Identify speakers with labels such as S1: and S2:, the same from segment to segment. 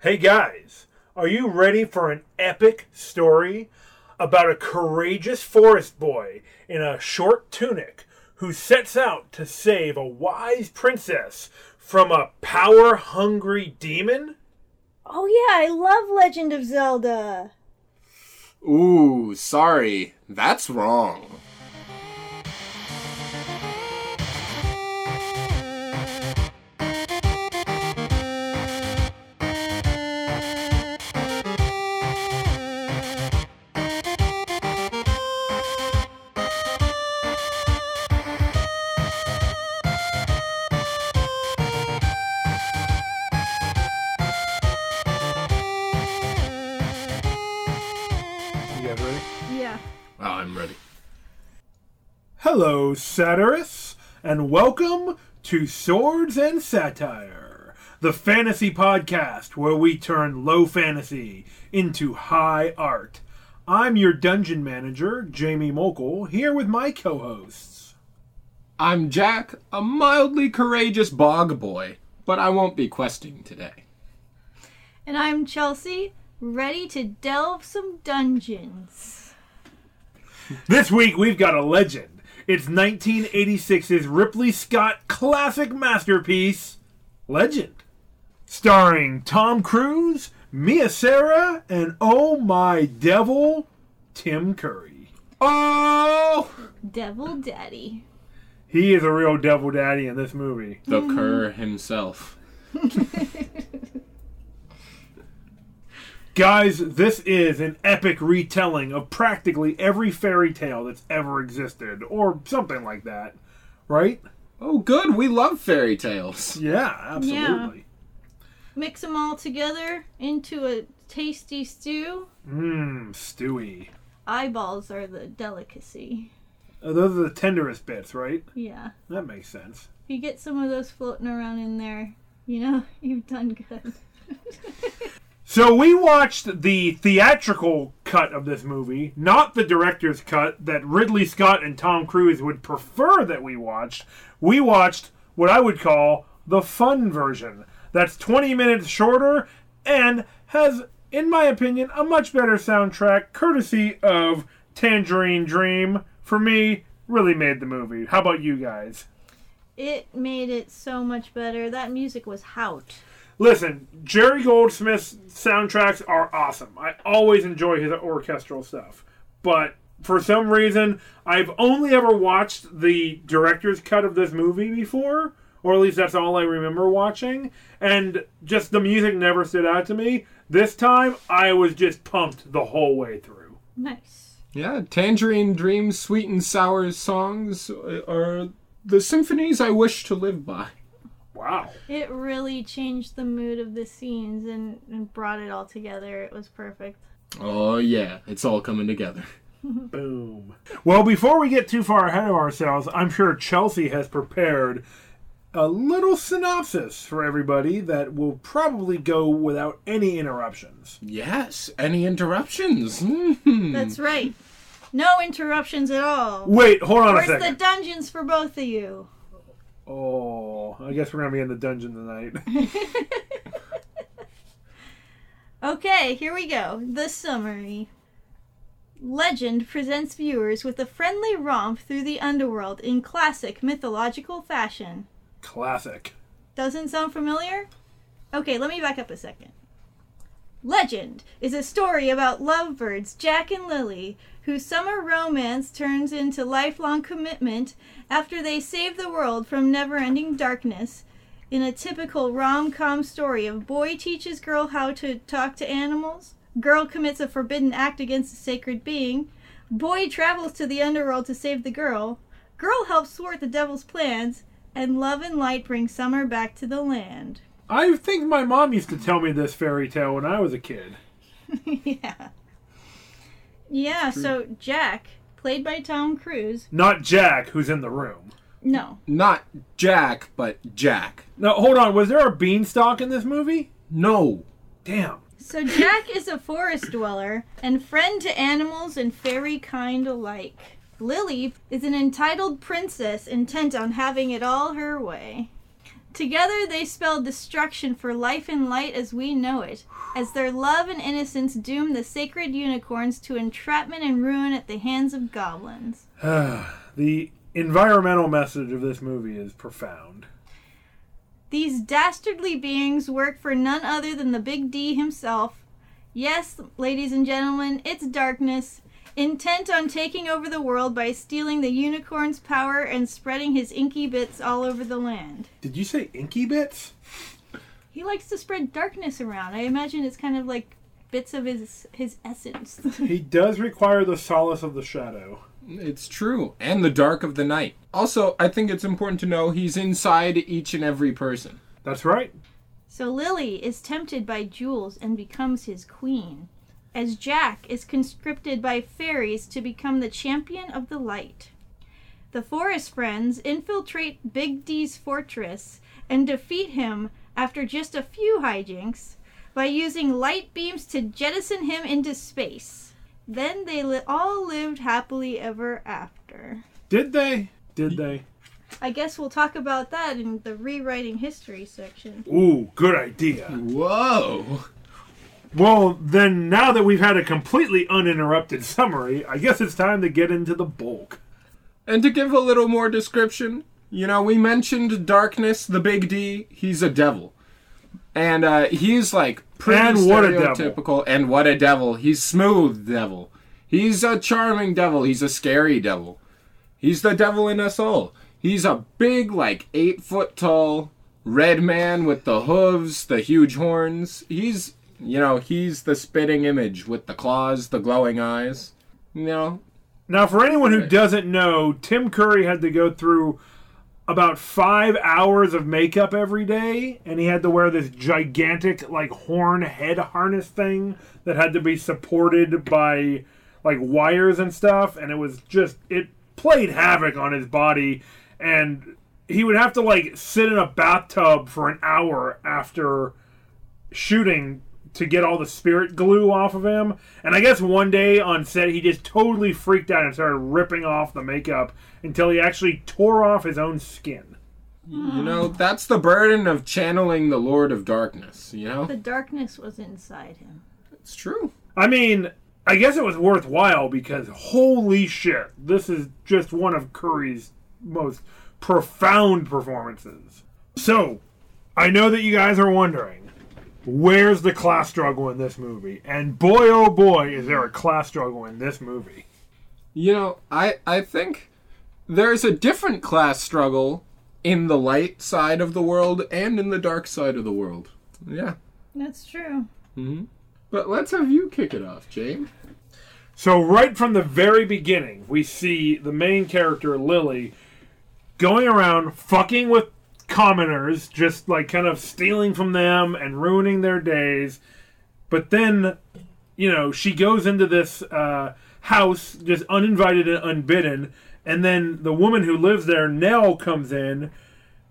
S1: Hey guys, are you ready for an epic story about a courageous forest boy in a short tunic who sets out to save a wise princess from a power hungry demon?
S2: Oh yeah, I love Legend of Zelda.
S3: Ooh, sorry. That's wrong.
S1: Hello, satirists, and welcome to Swords and Satire, the fantasy podcast where we turn low fantasy into high art. I'm your dungeon manager, Jamie Mokel, here with my co hosts.
S3: I'm Jack, a mildly courageous bog boy, but I won't be questing today.
S2: And I'm Chelsea, ready to delve some dungeons.
S1: This week we've got a legend. It's 1986's Ridley Scott classic masterpiece, Legend. Starring Tom Cruise, Mia Sara, and oh my devil, Tim Curry.
S3: Oh!
S2: Devil Daddy.
S1: He is a real devil daddy in this movie.
S3: The mm-hmm. cur himself.
S1: Guys, this is an epic retelling of practically every fairy tale that's ever existed, or something like that. Right?
S3: Oh, good. We love fairy tales.
S1: Yeah, absolutely. Yeah.
S2: Mix them all together into a tasty stew.
S1: Mmm, stewy.
S2: Eyeballs are the delicacy.
S1: Uh, those are the tenderest bits, right?
S2: Yeah.
S1: That makes sense.
S2: If you get some of those floating around in there, you know, you've done good.
S1: So we watched the theatrical cut of this movie, not the director's cut that Ridley Scott and Tom Cruise would prefer that we watched. We watched what I would call the fun version. That's 20 minutes shorter and has, in my opinion, a much better soundtrack, courtesy of Tangerine Dream. For me, really made the movie. How about you guys?
S2: It made it so much better. That music was hout.
S1: Listen, Jerry Goldsmith's soundtracks are awesome. I always enjoy his orchestral stuff. But for some reason, I've only ever watched the director's cut of this movie before, or at least that's all I remember watching, and just the music never stood out to me. This time, I was just pumped the whole way through.
S2: Nice.
S3: Yeah, Tangerine Dream's sweet and sour songs are the symphonies I wish to live by.
S1: Wow.
S2: It really changed the mood of the scenes and, and brought it all together. It was perfect.
S3: Oh, yeah. It's all coming together.
S1: Boom. Well, before we get too far ahead of ourselves, I'm sure Chelsea has prepared a little synopsis for everybody that will probably go without any interruptions.
S3: Yes. Any interruptions?
S2: That's right. No interruptions at all.
S1: Wait, hold on a second.
S2: Where's the dungeons for both of you?
S1: Oh, I guess we're gonna be in the dungeon tonight.
S2: Okay, here we go. The summary. Legend presents viewers with a friendly romp through the underworld in classic mythological fashion.
S1: Classic.
S2: Doesn't sound familiar? Okay, let me back up a second. Legend is a story about lovebirds Jack and Lily, whose summer romance turns into lifelong commitment after they save the world from never ending darkness. In a typical rom com story of boy teaches girl how to talk to animals, girl commits a forbidden act against a sacred being, boy travels to the underworld to save the girl, girl helps thwart the devil's plans, and love and light bring summer back to the land.
S1: I think my mom used to tell me this fairy tale when I was a kid.
S2: yeah. Yeah, so Jack, played by Tom Cruise.
S1: Not Jack, who's in the room.
S2: No.
S3: Not Jack, but Jack.
S1: Now, hold on. Was there a beanstalk in this movie?
S3: No.
S1: Damn.
S2: So Jack is a forest dweller and friend to animals and fairy kind alike. Lily is an entitled princess intent on having it all her way. Together they spell destruction for life and light as we know it, as their love and innocence doom the sacred unicorns to entrapment and ruin at the hands of goblins.
S1: Ah, the environmental message of this movie is profound.
S2: These dastardly beings work for none other than the Big D himself. Yes, ladies and gentlemen, it's darkness, intent on taking over the world by stealing the unicorn's power and spreading his inky bits all over the land.
S1: Did you say inky bits?
S2: He likes to spread darkness around. I imagine it's kind of like bits of his his essence.
S1: He does require the solace of the shadow.
S3: It's true. And the dark of the night. Also, I think it's important to know he's inside each and every person.
S1: That's right.
S2: so Lily is tempted by jewels and becomes his queen, as Jack is conscripted by fairies to become the champion of the light. The forest friends infiltrate Big D's fortress and defeat him after just a few hijinks by using light beams to jettison him into space. Then they li- all lived happily ever after.
S1: Did they? Did they?
S2: I guess we'll talk about that in the rewriting history section.
S1: Ooh, good idea.
S3: Whoa.
S1: Well, then now that we've had a completely uninterrupted summary, I guess it's time to get into the bulk.
S3: And to give a little more description, you know, we mentioned Darkness, the Big D. He's a devil. And uh, he's like pretty
S1: And what
S3: stereotypical. And what a devil. He's smooth devil. He's a charming devil. He's a scary devil. He's the devil in us all. He's a big, like, eight foot tall red man with the hooves, the huge horns. He's, you know, he's the spitting image with the claws, the glowing eyes. You know,
S1: Now, for anyone who doesn't know, Tim Curry had to go through about five hours of makeup every day, and he had to wear this gigantic, like, horn head harness thing that had to be supported by, like, wires and stuff, and it was just, it played havoc on his body, and he would have to, like, sit in a bathtub for an hour after shooting to get all the spirit glue off of him. And I guess one day on set, he just totally freaked out and started ripping off the makeup until he actually tore off his own skin.
S3: You know, that's the burden of channeling the Lord of Darkness, you know?
S2: The darkness was inside him.
S3: It's true.
S1: I mean, I guess it was worthwhile because holy shit, this is just one of Curry's most profound performances. So, I know that you guys are wondering, where's the class struggle in this movie? And boy, oh boy, is there a class struggle in this movie.
S3: You know, I I think there's a different class struggle in the light side of the world and in the dark side of the world. Yeah.
S2: That's true. Mm-hmm.
S3: But let's have you kick it off, Jane.
S1: So right from the very beginning, we see the main character Lily going around fucking with commoners, just like kind of stealing from them and ruining their days. But then, you know, she goes into this uh, house just uninvited and unbidden, and then the woman who lives there, Nell, comes in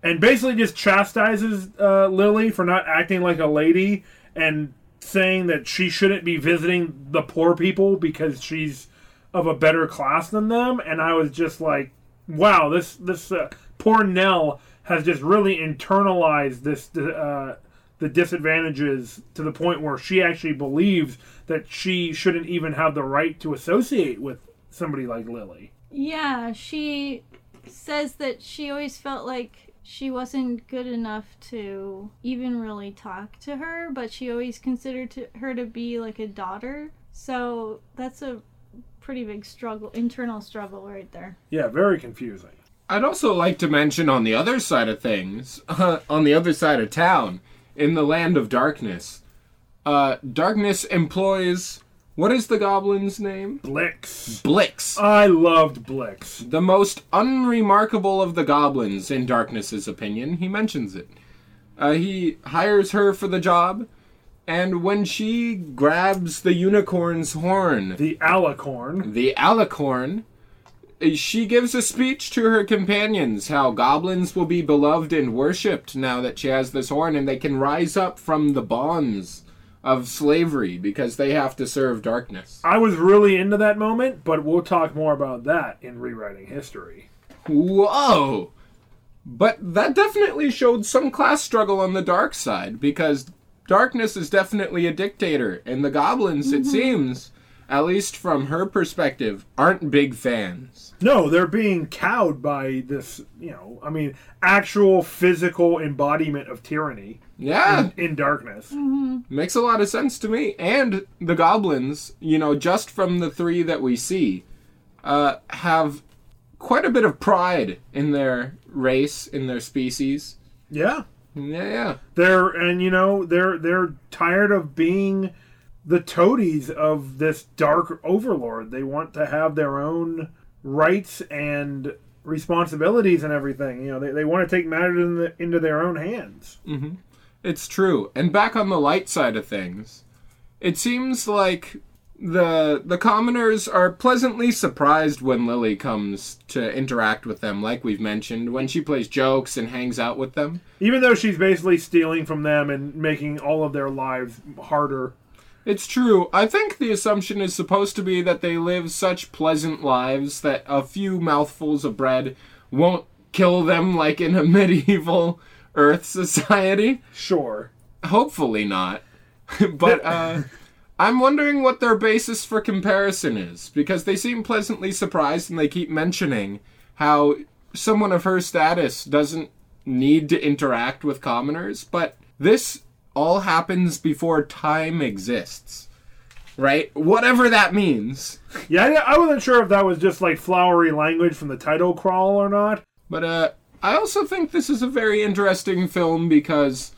S1: and basically just chastises uh, Lily for not acting like a lady and saying that she shouldn't be visiting the poor people because she's of a better class than them. And I was just like, wow, this this uh, poor Nell has just really internalized this uh, the disadvantages to the point where she actually believes that she shouldn't even have the right to associate with somebody like Lily.
S2: Yeah, she says that she always felt like she wasn't good enough to even really talk to her, but she always considered to, her to be like a daughter. So that's a pretty big struggle, internal struggle right there.
S1: Yeah, very confusing.
S3: I'd also like to mention on the other side of things, on the other side of town, in the land of darkness, uh, darkness employs what is the goblin's name?
S1: Blix.
S3: Blix.
S1: I loved Blix.
S3: The most unremarkable of the goblins, in Darkness's opinion. He mentions it. Uh, he hires her for the job, and when she grabs the unicorn's horn,
S1: The Alicorn.
S3: the alicorn, Uh, she gives a speech to her companions how goblins will be beloved and worshipped now that she has this horn, and they can rise up from the bonds of slavery because they have to serve darkness.
S1: I was really into that moment, but we'll talk more about that in rewriting history.
S3: Whoa! But that definitely showed some class struggle on the dark side because darkness is definitely a dictator, and the goblins, it mm-hmm. seems, at least from her perspective, aren't big fans.
S1: No, they're being cowed by this, you know, I mean, actual physical embodiment of tyranny
S3: Yeah,
S1: in darkness.
S3: makes a lot of sense to me. And the goblins, you know, just from the three that we see, uh, have quite a bit of pride in their race, in their species.
S1: Yeah.
S3: Yeah, yeah.
S1: They're and you know, they're they're tired of being the toadies of this dark overlord. They want to have their own rights and responsibilities and everything. You know, they, they want to take matters in the, into their own hands. Mm-hmm.
S3: It's true. And back on the light side of things, it seems like the the commoners are pleasantly surprised when Lily comes to interact with them, like we've mentioned, when she plays jokes and hangs out with them.
S1: Even though she's basically stealing from them and making all of their lives harder.
S3: It's true. I think the assumption is supposed to be that they live such pleasant lives that a few mouthfuls of bread won't kill them like in a medieval Earth society.
S1: Sure.
S3: Hopefully not. but uh, I'm wondering what their basis for comparison is because they seem pleasantly surprised and they keep mentioning how someone of her status doesn't need to interact with commoners, but this all happens before time exists. Right? Whatever that means.
S1: Yeah, I, I wasn't sure if that was just like flowery language from the title crawl or not.
S3: But uh, I also think this is a very interesting film because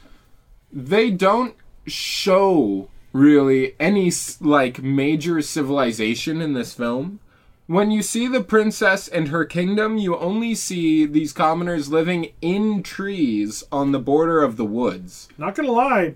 S3: they don't show really any like major civilization in this film. When you see the princess and her kingdom, you only see these commoners living in trees on the border of the woods.
S1: Not gonna lie,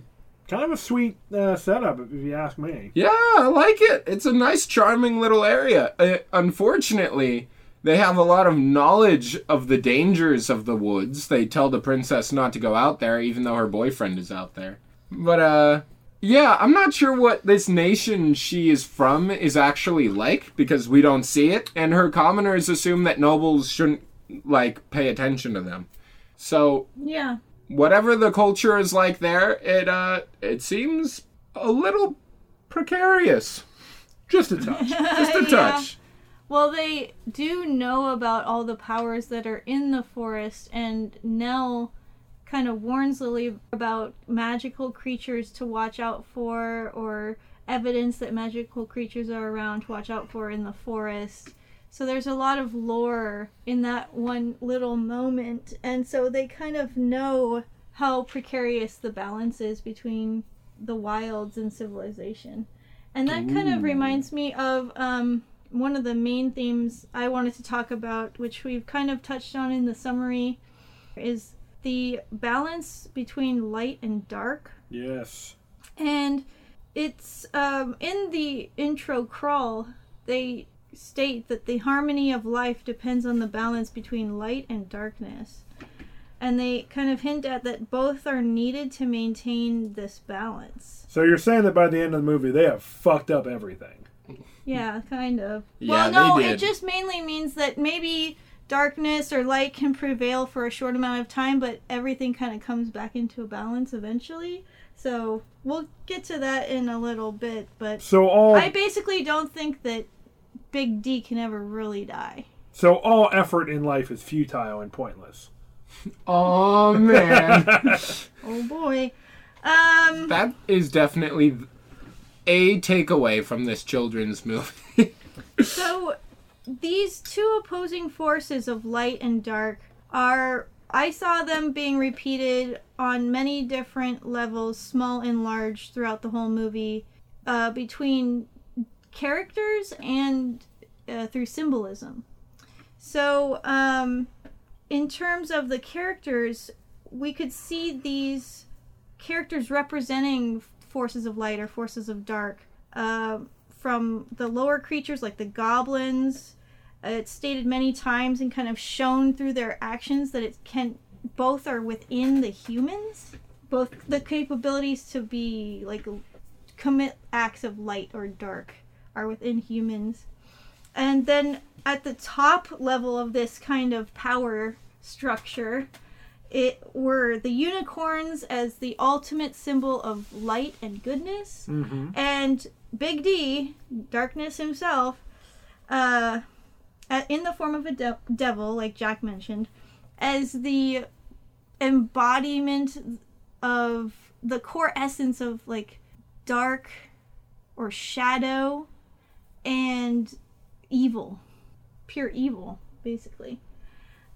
S1: kind of a sweet uh, setup if you ask me.
S3: Yeah, I like it. It's a nice, charming little area. Uh, unfortunately, they have a lot of knowledge of the dangers of the woods. They tell the princess not to go out there, even though her boyfriend is out there. But, uh, yeah, I'm not sure what this nation she is from is actually like because we don't see it, and her commoners assume that nobles shouldn't, like, pay attention to them. So,
S2: Yeah.
S3: whatever the culture is like there, it uh it seems a little precarious.
S1: Just a touch.
S3: Just a
S2: Yeah.
S3: touch.
S2: Well, they do know about all the powers that are in the forest, and Nell kind of warns Lily about magical creatures to watch out for, or evidence that magical creatures are around to watch out for in the forest. So there's a lot of lore in that one little moment, and so they kind of know how precarious the balance is between the wilds and civilization. And that kind of reminds me of um, one of the main themes I wanted to talk about, which we've kind of touched on in the summary, is the balance between light and dark.
S1: yes.
S2: And it's um, in the intro crawl, they state that the harmony of life depends on the balance between light and darkness. And they kind of hint at that both are needed to maintain this balance.
S1: So you're saying that by the end of the movie they have fucked up everything.
S2: Yeah, kind of.
S3: Yeah,
S2: well, no,
S3: they
S2: it just mainly means that maybe darkness or light can prevail for a short amount of time, but everything kind of comes back into a balance eventually. So we'll get to that in a little bit, but
S1: So all
S2: I basically don't think that Big D can ever really die.
S1: so all effort in life is futile and pointless.
S3: Oh man,
S2: Oh boy. Um,
S3: that is definitely a takeaway from this children's movie.
S2: so these two opposing forces of light and dark are I saw them being repeated on many different levels, small and large, throughout the whole movie, uh, between characters and uh, through symbolism. So, um, in terms of the characters, we could see these characters representing forces of light or forces of dark. Uh, from the lower creatures like the goblins, uh, it's stated many times and kind of shown through their actions that it can both are within the humans, both the capabilities to be like commit acts of light or dark are within humans. And then at the top level of this kind of power structure, it were the unicorns as the ultimate symbol of light and goodness,
S1: Mm-hmm.
S2: and Big D, darkness himself, uh, in the form of a de- devil, like Jack mentioned, as the embodiment of the core essence of like dark or shadow and evil, pure evil, basically.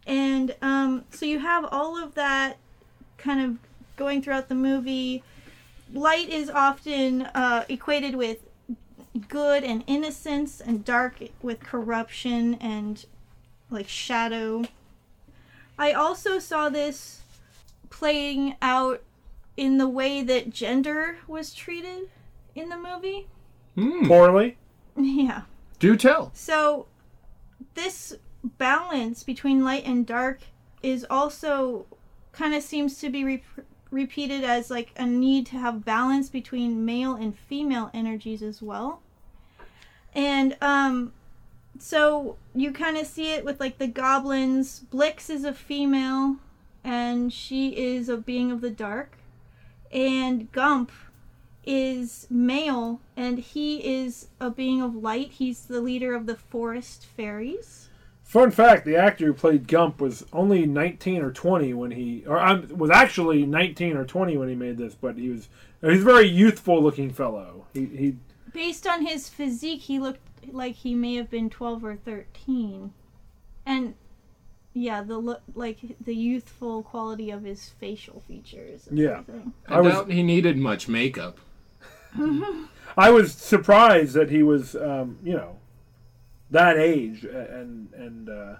S2: And um, so you have all of that kind of going throughout the movie. Light is often uh, equated with good and innocence, and dark with corruption and like shadow. I also saw this playing out in the way that gender was treated in the movie.
S3: Hmm.
S1: Poorly.
S2: Yeah.
S3: Do tell.
S2: So, this balance between light and dark is also kind of seems to be re- repeated as like a need to have balance between male and female energies as well. And um so you kind of see it with like the goblins. Blix is a female and she is a being of the dark. And Gump is male and he is a being of light. He's the leader of the forest fairies.
S1: Fun fact: the actor who played Gump was only 19 or 20 when he, or um, was actually 19 or 20 when he made this, but he was he's a very youthful-looking fellow. He, he
S2: Based on his physique, he looked like he may have been 12 or 13. And yeah, the look like the youthful quality of his facial features. And
S1: Yeah.
S2: everything.
S3: I,
S1: I was-
S3: doubt he needed much makeup.
S1: I was surprised that he was, um, you know, that age and and uh,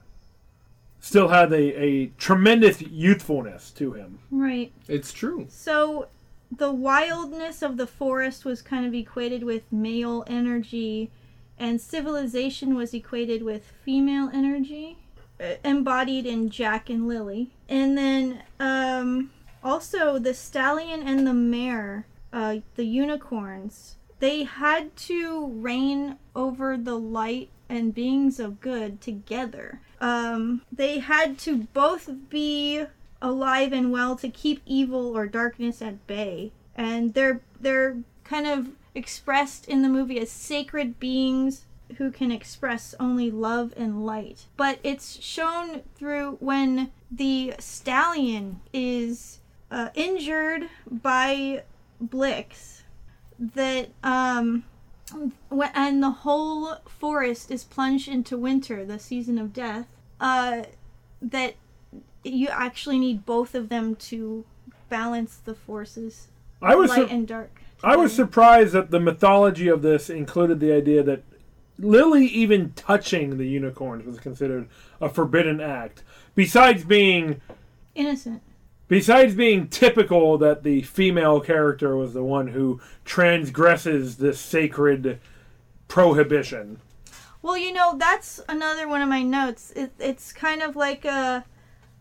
S1: still had a, a tremendous youthfulness to him.
S2: Right.
S3: It's true.
S2: So the wildness of the forest was kind of equated with male energy, and civilization was equated with female energy, uh, embodied in Jack and Lily. And then um, also the stallion and the mare, uh, the unicorns, they had to reign over the light and beings of good together. Um, they had to both be alive and well to keep evil or darkness at bay. And they're they're kind of expressed in the movie as sacred beings who can express only love and light. But it's shown through when the stallion is uh, injured by Blix that um and the whole forest is plunged into winter, the season of death, uh, that you actually need both of them to balance the forces,
S1: I was
S2: light
S1: sur-
S2: and dark.
S1: I was surprised that the mythology of this included the idea that Lily even touching the unicorns was considered a forbidden act. Besides being
S2: innocent.
S1: Besides being typical that the female character was the one who transgresses this sacred prohibition.
S2: Well, you know that's another one of my notes. It, it's kind of like a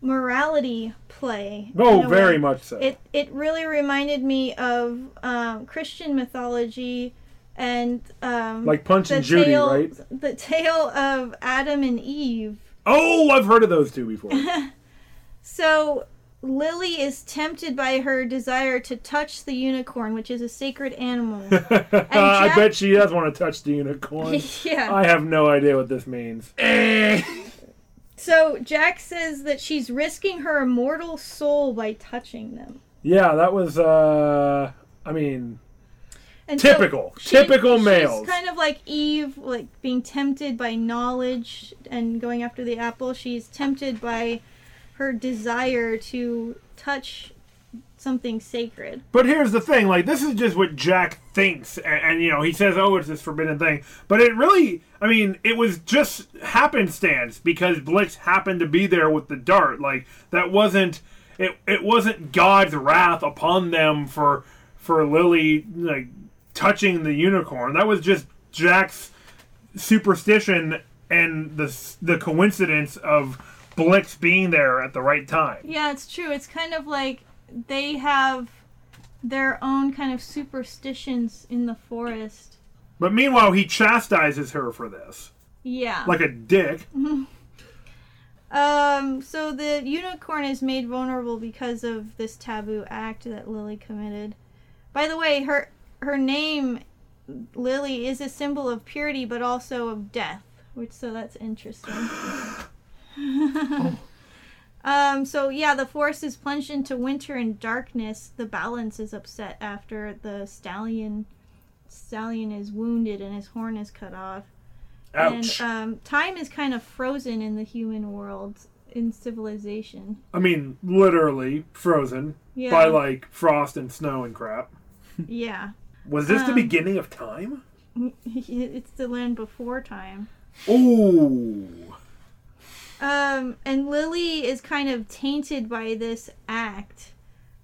S2: morality play.
S1: Oh, very
S2: way.
S1: much so.
S2: It it really reminded me of um, Christian mythology and um,
S1: like Punch and Judy,
S2: tale,
S1: right?
S2: The tale of Adam and Eve.
S1: Oh, I've heard of those two before.
S2: So Lily is tempted by her desire to touch the unicorn, which is a sacred animal.
S1: I
S2: Jack-
S1: bet she does want to touch the unicorn.
S2: yeah.
S1: I have no idea what this means.
S3: Eh.
S2: So Jack says that she's risking her immortal soul by touching them.
S1: Yeah, that was uh I mean
S2: And so
S1: typical.
S2: she-
S1: typical
S2: she's
S1: males.
S2: kind of like Eve, like being tempted by knowledge and going after the apple. She's tempted by her desire to touch something sacred.
S1: But here's the thing, like this is just what Jack thinks, and, and you know he says, "Oh, it's this forbidden thing," but it really, I mean, it was just happenstance because Blix happened to be there with the dart. Like that wasn't it. It wasn't God's wrath upon them for for Lily like touching the unicorn. That was just Jack's superstition and the the coincidence of Blix being there at the right time.
S2: Yeah, it's true. It's kind of like they have their own kind of superstitions in the forest.
S1: But meanwhile, he chastises her for this.
S2: Yeah.
S1: like a dick.
S2: Um, so the unicorn is made vulnerable because of this taboo act that Lily committed. By the way, her her name Lily is a symbol of purity but also of death, which so that's interesting. um, so yeah, the forest is plunged into winter and darkness. The balance is upset after the stallion stallion is wounded and his horn is cut off.
S1: Ouch.
S2: And um, time is kind of frozen in the human world in civilization.
S1: I mean, literally frozen
S2: Yeah.
S1: by like frost and snow and crap.
S2: Yeah.
S1: Was this the
S2: Um,
S1: beginning of time?
S2: it's the land before time.
S1: Ooh.
S2: Um, and Lily is kind of tainted by this act.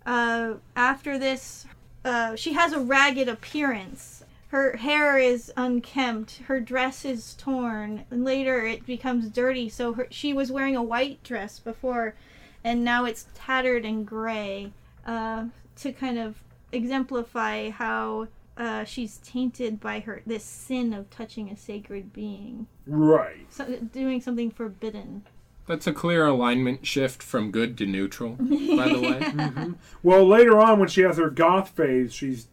S2: Uh, after this, uh, she has a ragged appearance. Her hair is unkempt. Her dress is torn. And later, it becomes dirty. So her, she was wearing a white dress before, and now it's tattered and gray. Uh, to kind of exemplify how uh, she's tainted by her this sin of touching a sacred being,
S1: Right.
S2: so, doing something forbidden.
S3: That's a clear alignment shift from good to neutral, by the way.
S1: Well, later on, when she has her goth phase, she's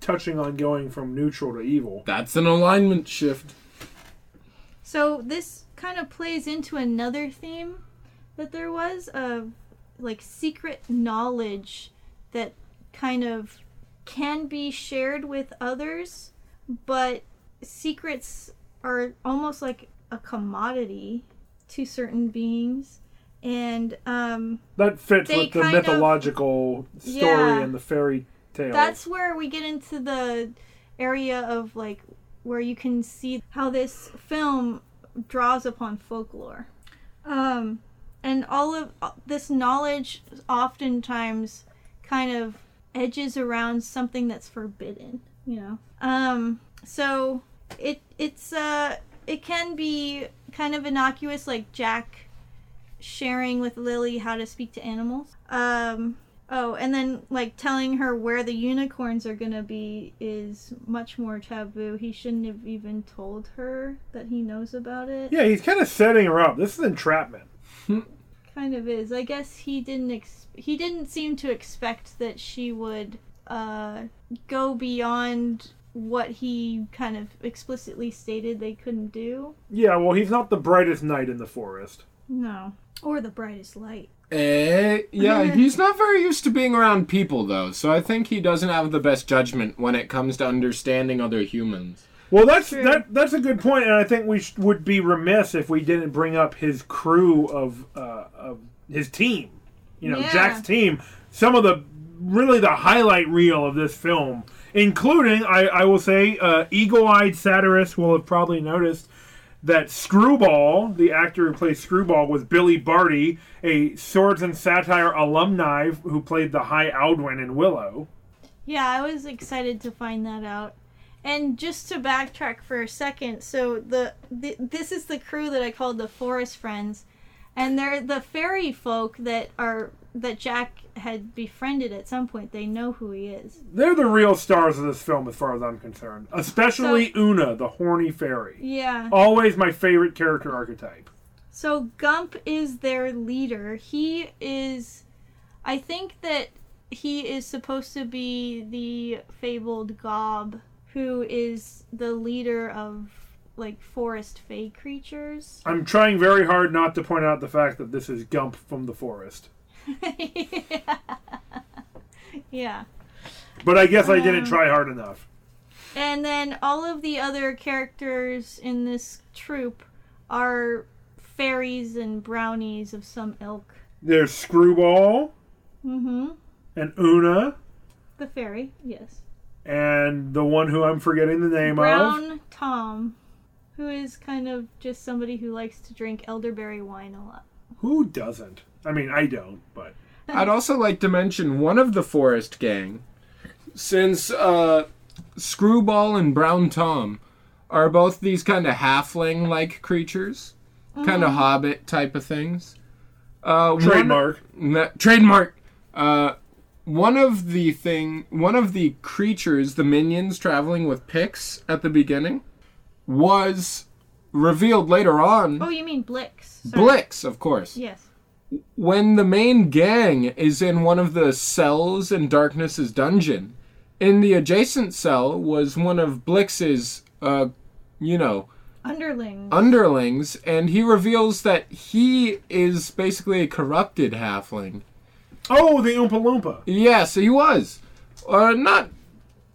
S1: touching on going from neutral to evil.
S3: That's an alignment shift.
S2: So this kind of plays into another theme that there was of like secret knowledge that kind of can be shared with others, but secrets are almost like a commodity to certain beings. And um,
S1: That fits with the
S2: kind of-
S1: mythological story
S2: Yeah.
S1: and the fairy tale.
S2: that's where we get into the area of like where you can see how this film draws upon folklore um and all of uh, this knowledge oftentimes kind of edges around something that's forbidden you know um so it it's uh it can be kind of innocuous like jack sharing with lily how to speak to animals um Oh, and then like telling her where the unicorns are gonna be is much more taboo. He shouldn't have even told her that he knows about it.
S1: yeah, he's kind of setting her up. This is entrapment.
S2: Kind of is. I guess he didn't ex- he didn't seem to expect that she would uh go beyond what he kind of explicitly stated they couldn't do.
S1: Yeah, well, he's not the brightest knight in the forest.
S2: No. Or the brightest light.
S3: Eh, yeah, he's not very used to being around people, though, so I think he doesn't have the best judgment when it comes to understanding other humans.
S1: Well, that's
S2: True.
S1: that. That's a good point, and I think we sh- would be remiss if we didn't bring up his crew of uh, of his team. You know,
S2: Yeah.
S1: Jack's team. Some of the really the highlight reel of this film, including I, I will say, uh, eagle-eyed satirists will have probably noticed that Screwball, the actor who plays Screwball, was Billy Barty, a Swords and Satire alumni who played the High Aldwin in Willow.
S2: Yeah, I was excited to find that out. And just to backtrack for a second, so the, the this is the crew that I called the Forest Friends, and they're the fairy folk that are that Jack had befriended at some point. They know who he is.
S1: They're the real stars of this film, as far as I'm concerned. Especially Una, the horny fairy.
S2: Yeah.
S1: Always my favorite character archetype.
S2: So Gump is their leader. He is I think that he is supposed to be the fabled Gob who is the leader of like forest fey creatures.
S1: I'm trying very hard not to point out the fact that this is Gump from the forest.
S2: yeah.
S1: But I guess I didn't
S2: Um,
S1: try hard enough.
S2: And then all of the other characters in this troupe are fairies and brownies of some ilk.
S1: There's Screwball
S2: Mm-hmm.
S1: and Una
S2: The fairy, yes.
S1: And the one who I'm forgetting the name of.
S2: Brown Tom, who is kind of just somebody who likes to drink elderberry wine a lot.
S1: Who doesn't? I mean, I don't, but
S3: I'd also like to mention one of the Forest Gang, since uh, Screwball and Brown Tom are both these kind of halfling like creatures, kind of hobbit type of things. Uh, one-
S1: trademark.
S3: Na- trademark. Uh, one of the thing, one of the creatures, the minions traveling with picks at the beginning, was revealed later on.
S2: Oh, you mean Blix? Sorry.
S3: Blix, of course.
S2: Yes.
S3: when the main gang is in one of the cells in Darkness's dungeon, in the adjacent cell was one of Blix's, uh, you know,
S2: Underling.
S3: underlings, and he reveals that he is basically a corrupted halfling.
S1: Oh, the Oompa Loompa.
S3: Yes, he was. Uh, not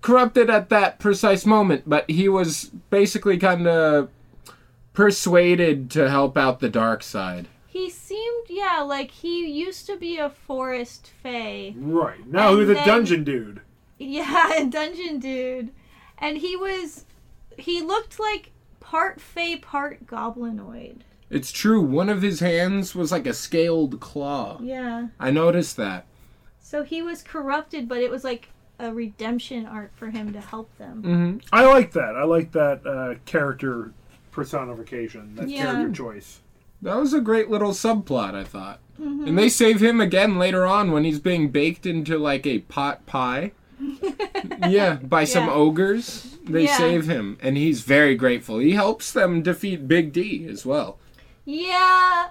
S3: corrupted at that precise moment, but he was basically kind of persuaded to help out the dark side.
S2: he seemed, yeah, like he used to be a forest fae.
S1: Right. Now
S2: And
S1: who's a
S2: then-
S1: dungeon dude?
S2: Yeah, a dungeon dude. And he was, he looked like part fae, part goblinoid.
S3: It's true, one of his hands was like a scaled claw.
S2: Yeah.
S3: I noticed that.
S2: So he was corrupted, but it was like a redemption arc for him to help them.
S3: hmm
S1: I like that. I like that uh, character personification, that
S2: Yeah.
S1: character choice.
S3: That was a great little subplot, I thought.
S2: Mm-hmm.
S3: And they save him again later on when he's being baked into like a pot pie. yeah, by some
S2: Yeah.
S3: ogres. They
S2: Yeah.
S3: save him, and he's very grateful. He helps them defeat Big D as well.
S2: Yeah.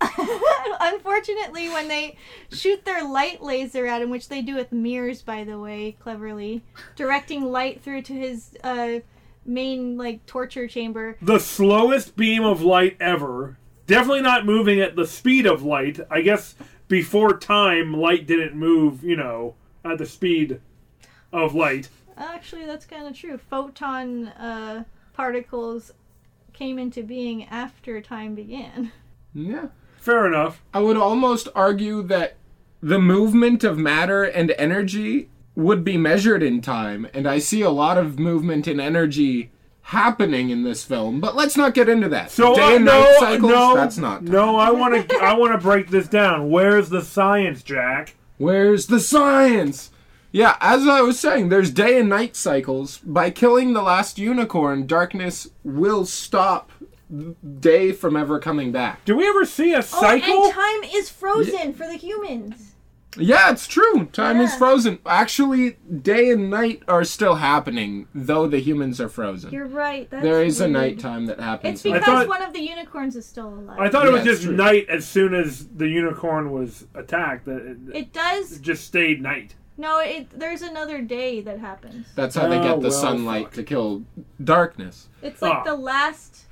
S2: Unfortunately, when they shoot their light laser at him, which they do with mirrors, by the way, cleverly, directing light through to his uh, main like torture chamber.
S1: The slowest beam of light ever. Definitely not moving at the speed of light. I guess before time, light didn't move, you know, at the speed of light.
S2: Actually, that's kind of true. Photon uh, particles came into being after time began.
S3: Yeah.
S1: Fair enough.
S3: I would almost argue that the movement of matter and energy would be measured in time, and I see a lot of movement and energy happening in this film. But let's not get into that.
S1: So
S3: Day
S1: uh,
S3: and
S1: no,
S3: night cycles.
S1: no,
S3: that's not.
S1: No, I want to. I want to break this down. Where's the science, Jack?
S3: Where's the science? Yeah, as I was saying, there's day and night cycles. By killing the last unicorn, darkness will stop day from ever coming back.
S1: Do we ever see a cycle?
S2: Oh, and time is frozen for the humans.
S3: Yeah, it's true. Time is frozen. Actually, day and night are still happening, though the humans are frozen.
S2: You're right. That's
S3: there is a
S2: weird.
S3: nighttime that happens.
S2: It's because
S1: thought-
S2: one of the unicorns is still alive.
S1: I thought it was
S3: Yeah, it's
S1: just
S3: true.
S1: night as soon as the unicorn was attacked. That it,
S2: it does.
S1: it just stayed night.
S2: No, it. There's another day that happens.
S3: That's how they
S1: Oh,
S3: get the
S1: well,
S3: sunlight
S1: fuck.
S3: to kill darkness.
S2: It's like
S1: Ah.
S2: the last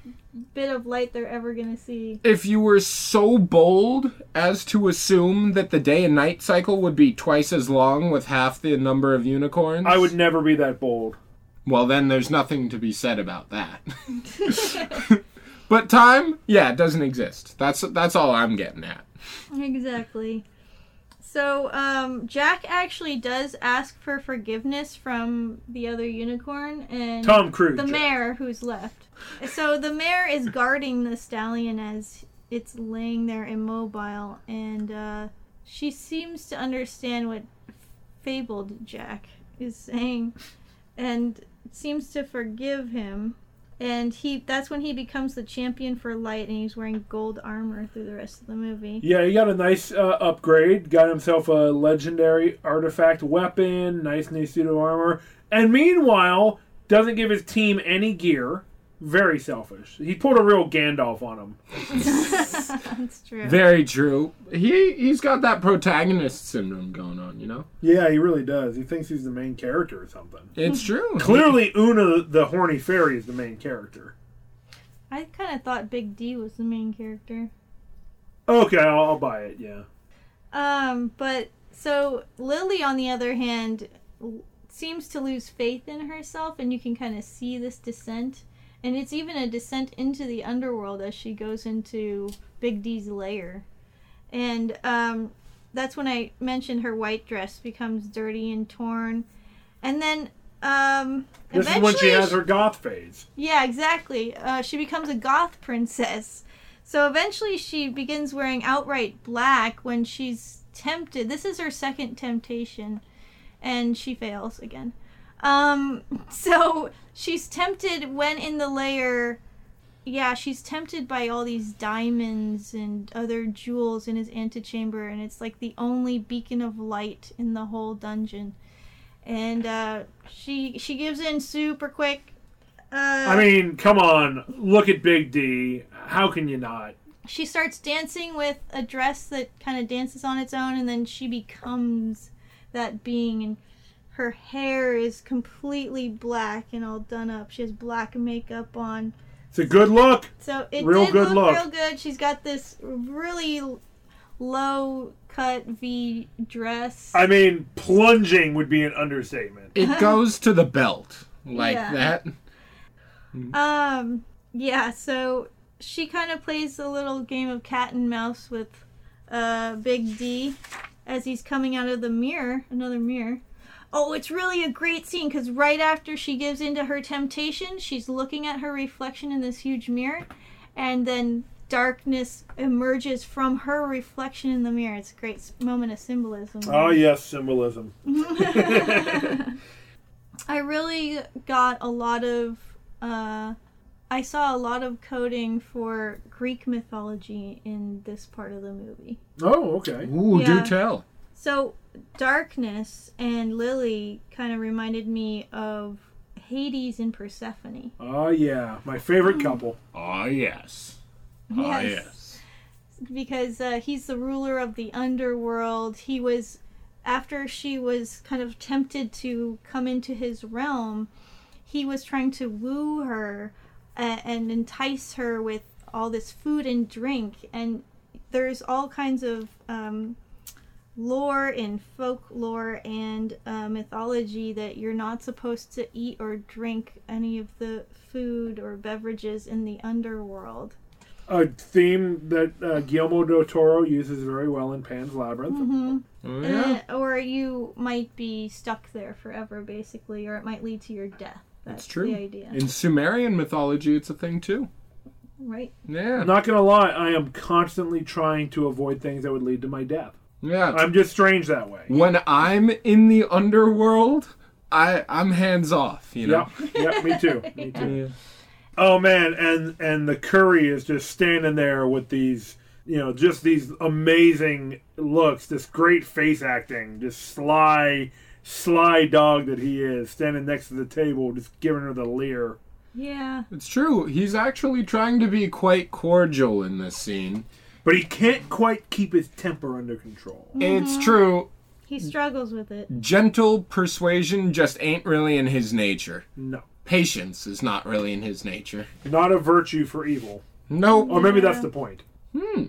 S2: bit of light they're ever gonna see.
S3: If you were so bold as to assume that the day and night cycle would be twice as long with half the number of unicorns,
S1: I would never be that bold.
S3: Well, then there's nothing to be said about that. but time, yeah, it doesn't exist. That's that's all I'm getting at.
S2: Exactly. So, um, Jack actually does ask for forgiveness from the other unicorn and
S1: Tom Cruise.
S2: the
S1: Jack.
S2: mare who's left. So the mare is guarding the stallion as it's laying there immobile, and uh, she seems to understand what fabled Jack is saying, and seems to forgive him. And he that's when he becomes the champion for light, and he's wearing gold armor through the rest of the movie.
S1: Yeah, he got a nice uh, upgrade. Got himself a legendary artifact weapon, nice new suit of armor, and meanwhile doesn't give his team any gear. Very selfish. He pulled a real Gandalf on him.
S2: That's true.
S3: Very true. He he's got that protagonist syndrome going on, you know.
S1: Yeah, he really does. He thinks he's the main character or something.
S3: It's true.
S1: Clearly, Una, the horny fairy, is the main character.
S2: I kind of thought Big D was the main character.
S1: Okay, I'll, I'll buy it. Yeah.
S2: Um, but so Lily, on the other hand, seems to lose faith in herself, and you can kind of see this descent. And it's even a descent into the underworld as she goes into Big D's lair. And um, that's when I mentioned her white dress becomes dirty and torn. And then um,
S1: This is when she has her goth phase.
S2: yeah, exactly. Uh, she becomes a goth princess. So eventually she begins wearing outright black when she's tempted. This is her second temptation, and she fails again. Um, so she's tempted when in the lair. Yeah, she's tempted by all these diamonds and other jewels in his antechamber, and it's like the only beacon of light in the whole dungeon. And uh, she she gives in super quick Uh,
S1: I mean, come on, look at Big D. How can you not?
S2: she starts dancing with a dress that kind of dances on its own, and then she becomes that being, and her hair is completely black and all done up. She has black makeup on.
S1: It's a good look.
S2: So it
S1: Real
S2: did
S1: good
S2: look,
S1: look.
S2: real good. She's got this really low cut V dress.
S1: I mean, plunging would be an understatement.
S3: It goes to the belt like
S2: Yeah.
S3: that.
S2: Um, yeah, so she kind of plays a little game of cat and mouse with uh, Big D as he's coming out of the mirror, another mirror. Oh, it's really a great scene because right after she gives into her temptation, she's looking at her reflection in this huge mirror, and then darkness emerges from her reflection in the mirror. It's a great moment of symbolism.
S1: Oh yes, symbolism.
S2: I really got a lot of. Uh, I saw a lot of coding for Greek mythology in this part of the movie.
S1: Oh, okay.
S3: Ooh, do tell.
S2: So, Darkness and Lily kind of reminded me of Hades and Persephone.
S1: Oh yeah, my favorite couple.
S3: Ah, yes. Ah,
S2: Yes.
S3: yes.
S2: because uh, he's the ruler of the underworld. He was, after she was kind of tempted to come into his realm, he was trying to woo her uh, and entice her with all this food and drink. And there's all kinds of um, lore and folklore and uh, mythology that you're not supposed to eat or drink any of the food or beverages in the underworld.
S1: A theme that uh, Guillermo del Toro uses very well in Pan's Labyrinth.
S2: hmm
S3: Oh, yeah.
S2: Uh, or you might be stuck there forever, basically, or it might lead to your death. That's,
S3: That's true.
S2: the idea,
S3: In Sumerian mythology, it's a thing too.
S2: right?
S3: Yeah.
S1: I'm not gonna lie, I am constantly trying to avoid things that would lead to my death.
S3: Yeah.
S1: I'm just strange that way.
S3: when I'm in the underworld, I I'm hands off, you know.
S1: Yep, yep, me too. Me too.
S3: Yeah.
S1: Oh man, and and the curry is just standing there with these, you know, just these amazing looks, this great face acting, this sly, sly dog that he is, standing next to the table, just giving her the leer.
S2: Yeah.
S3: It's true. He's actually trying to be quite cordial in this scene.
S1: But he can't quite keep his temper under control.
S3: It's true.
S2: He struggles with it.
S3: Gentle persuasion just ain't really in his nature.
S1: No,
S3: Patience is not really in his nature.
S1: not a virtue for evil.
S3: Nope.
S1: Or maybe that's the point.
S3: Hmm.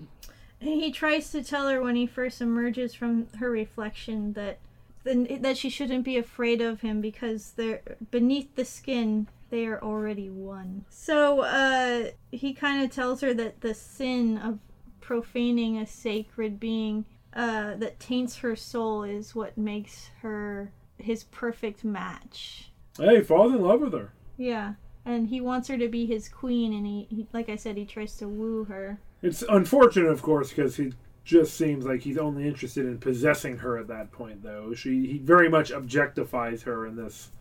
S2: And he tries to tell her when he first emerges from her reflection that that she shouldn't be afraid of him because they're beneath the skin they are already one. So uh, he kind of tells her that the sin of profaning a sacred being uh, that taints her soul is what makes her his perfect match.
S1: Hey, he falls in love with her.
S2: Yeah, and he wants her to be his queen, and he, he like I said, he tries to woo her.
S1: It's unfortunate, of course, because he just seems like he's only interested in possessing her at that point, though. She he very much objectifies her in this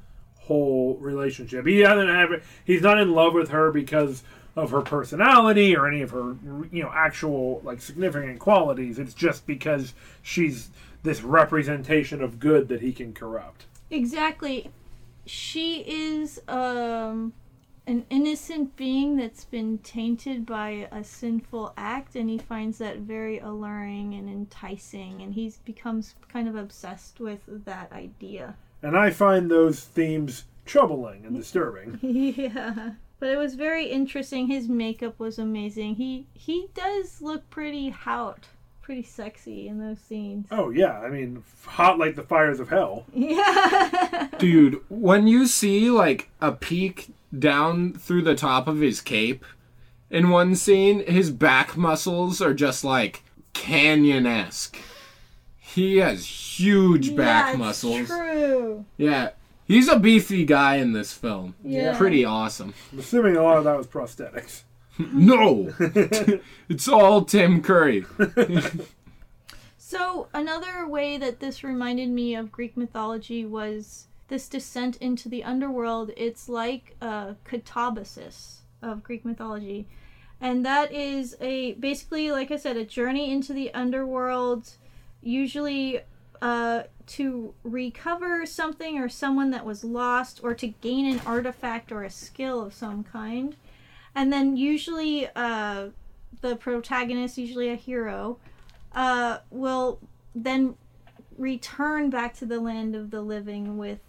S1: whole relationship. He doesn't have he's not in love with her because of her personality or any of her you know actual like significant qualities. It's just because she's this representation of good that he can corrupt.
S2: Exactly. She is um an innocent being that's been tainted by a sinful act and he finds that very alluring and enticing and he becomes kind of obsessed with that idea.
S1: And I find those themes troubling and disturbing.
S2: yeah. But it was very interesting. His makeup was amazing. He he does look pretty hot, pretty sexy in those scenes.
S1: Oh yeah, I mean, hot like the fires of hell.
S2: Yeah.
S3: Dude, when you see like a peek down through the top of his cape in one scene, his back muscles are just like canyon esque. He has huge back
S2: Yeah, it's
S3: muscles.
S2: True.
S3: Yeah. He's a beefy guy in this film.
S2: Yeah.
S3: Pretty awesome.
S1: I'm assuming a lot of that was prosthetics.
S3: No! it's all Tim Curry.
S2: So another way that this reminded me of Greek mythology was this descent into the underworld. It's like a katabasis of Greek mythology. And that is a basically like I said a journey into the underworld usually uh, to recover something or someone that was lost or to gain an artifact or a skill of some kind. And then usually uh, the protagonist, usually a hero, uh, will then return back to the land of the living with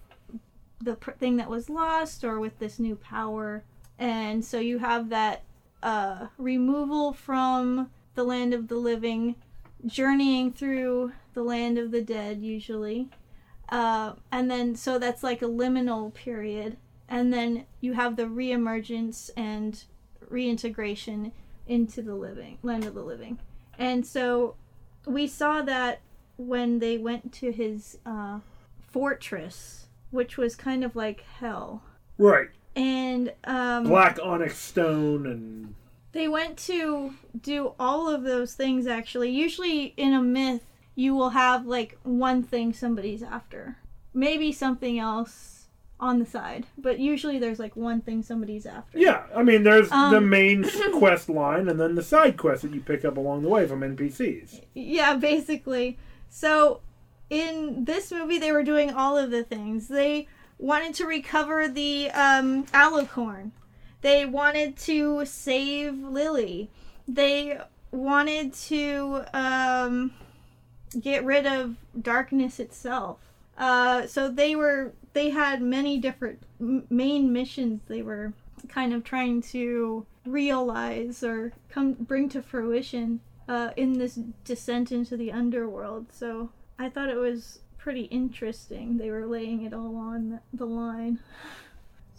S2: the pr- thing that was lost or with this new power. And so you have that uh, removal from the land of the living, journeying through the land of the dead, usually. Uh, and then, so that's like a liminal period. And then you have the reemergence and reintegration into the living, land of the living. And so we saw that when they went to his uh, fortress, which was kind of like hell.
S1: Right.
S2: And um,
S1: Black onyx stone and
S2: they went to do all of those things actually. Usually in a myth, you will have like one thing somebody's after, maybe something else on the side, but usually there's like one thing somebody's after.
S1: yeah. I mean, there's the
S2: Um,
S1: main quest line and then the side quests that you pick up along the way from NPCs.
S2: Yeah, basically. So in this movie, they were doing all of the things. They wanted to recover the um, Alicorn. They wanted to save Lily. They wanted to um, get rid of darkness itself. Uh, so they were they had many different m- main missions they were kind of trying to realize or come bring to fruition uh, in this descent into the underworld. So I thought it was pretty interesting. They were laying it all on the line.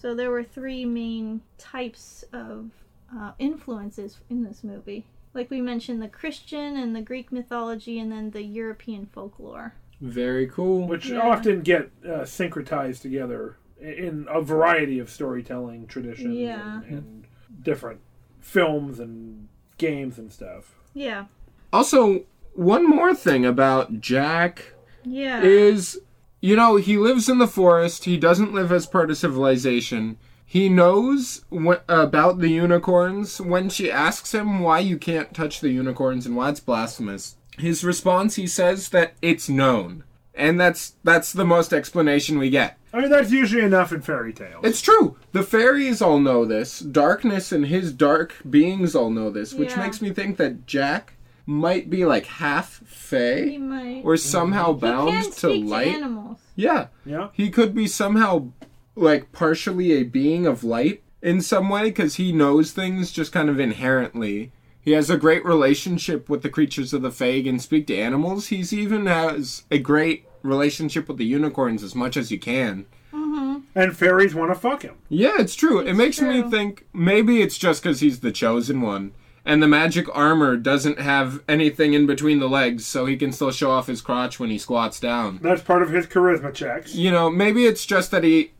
S2: So there were three main types of uh, influences in this movie. Like we mentioned, the Christian and the Greek mythology, and then the European folklore.
S3: Very cool.
S1: which
S2: Yeah.
S1: often get uh, syncretized together in a variety of storytelling traditions
S2: Yeah.
S1: and, and different films and games and stuff.
S2: Yeah.
S3: Also, one more thing about Jack
S2: Yeah.
S3: is, you know, he lives in the forest. He doesn't live as part of civilization. He knows wh- about the unicorns. When she asks him why you can't touch the unicorns and why it's blasphemous, his response he says that it's known, and that's that's the most explanation we get.
S1: I mean, that's usually enough in fairy tales.
S3: It's true. The fairies all know this. Darkness and his dark beings all know this, which
S2: Yeah.
S3: makes me think that Jack might be like half
S2: he
S3: fae
S2: might.
S3: or somehow
S2: he
S3: bound
S2: can
S3: to
S2: speak
S3: light.
S2: to animals.
S3: Yeah.
S1: yeah.
S3: He could be somehow like partially a being of light in some way because he knows things just kind of inherently. He has a great relationship with the creatures of the Fae and speak to animals. He's even has a great relationship with the unicorns as much as you can. Mm-hmm.
S1: And fairies want to fuck him.
S3: Yeah, it's true. it
S2: It's
S3: makes me think maybe it's just because he's the chosen one. And the magic armor doesn't have anything in between the legs, so he can still show off his crotch when he squats down.
S1: That's part of his charisma checks.
S3: You know, maybe it's just that he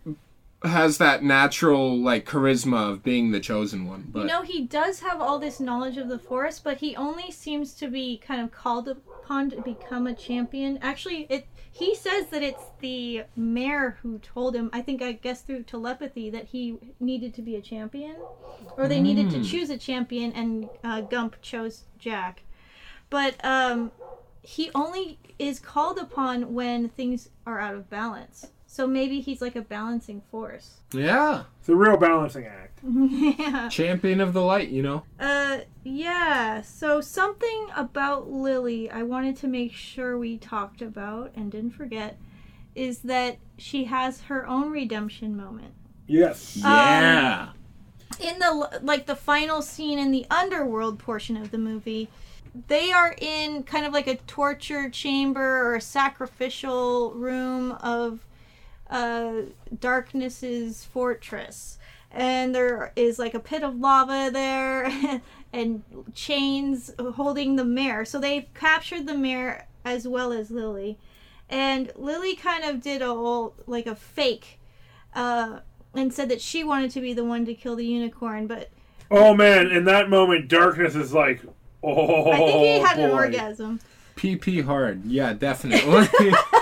S3: has that natural, like, charisma of being the chosen one. But
S2: You know, he does have all this knowledge of the forest, but he only seems to be kind of called upon to become a champion. Actually, it he says that it's the mare who told him, I think I guess through telepathy, that he needed to be a champion, or they needed to choose a champion, and uh, Gump chose Jack. But um, he only is called upon when things are out of balance. So maybe he's like a balancing force.
S3: yeah,
S1: It's a real balancing act.
S2: yeah.
S3: champion of the light, you know?
S2: Uh, yeah. So something about Lily I wanted to make sure we talked about and didn't forget is that she has her own redemption moment.
S1: Yes.
S3: Yeah.
S2: In the like the final scene in the underworld portion of the movie, they are in kind of like a torture chamber or a sacrificial room of uh, darkness's fortress and there is like a pit of lava there and chains holding the mare. so they've captured the mare as well as lily and lily kind of did a whole like a fake uh, and said that she wanted to be the one to kill the unicorn but
S1: Oh man, in that moment, darkness is like, oh.
S2: i think he had an
S1: boy.
S2: orgasm
S3: PP hard. Yeah, definitely.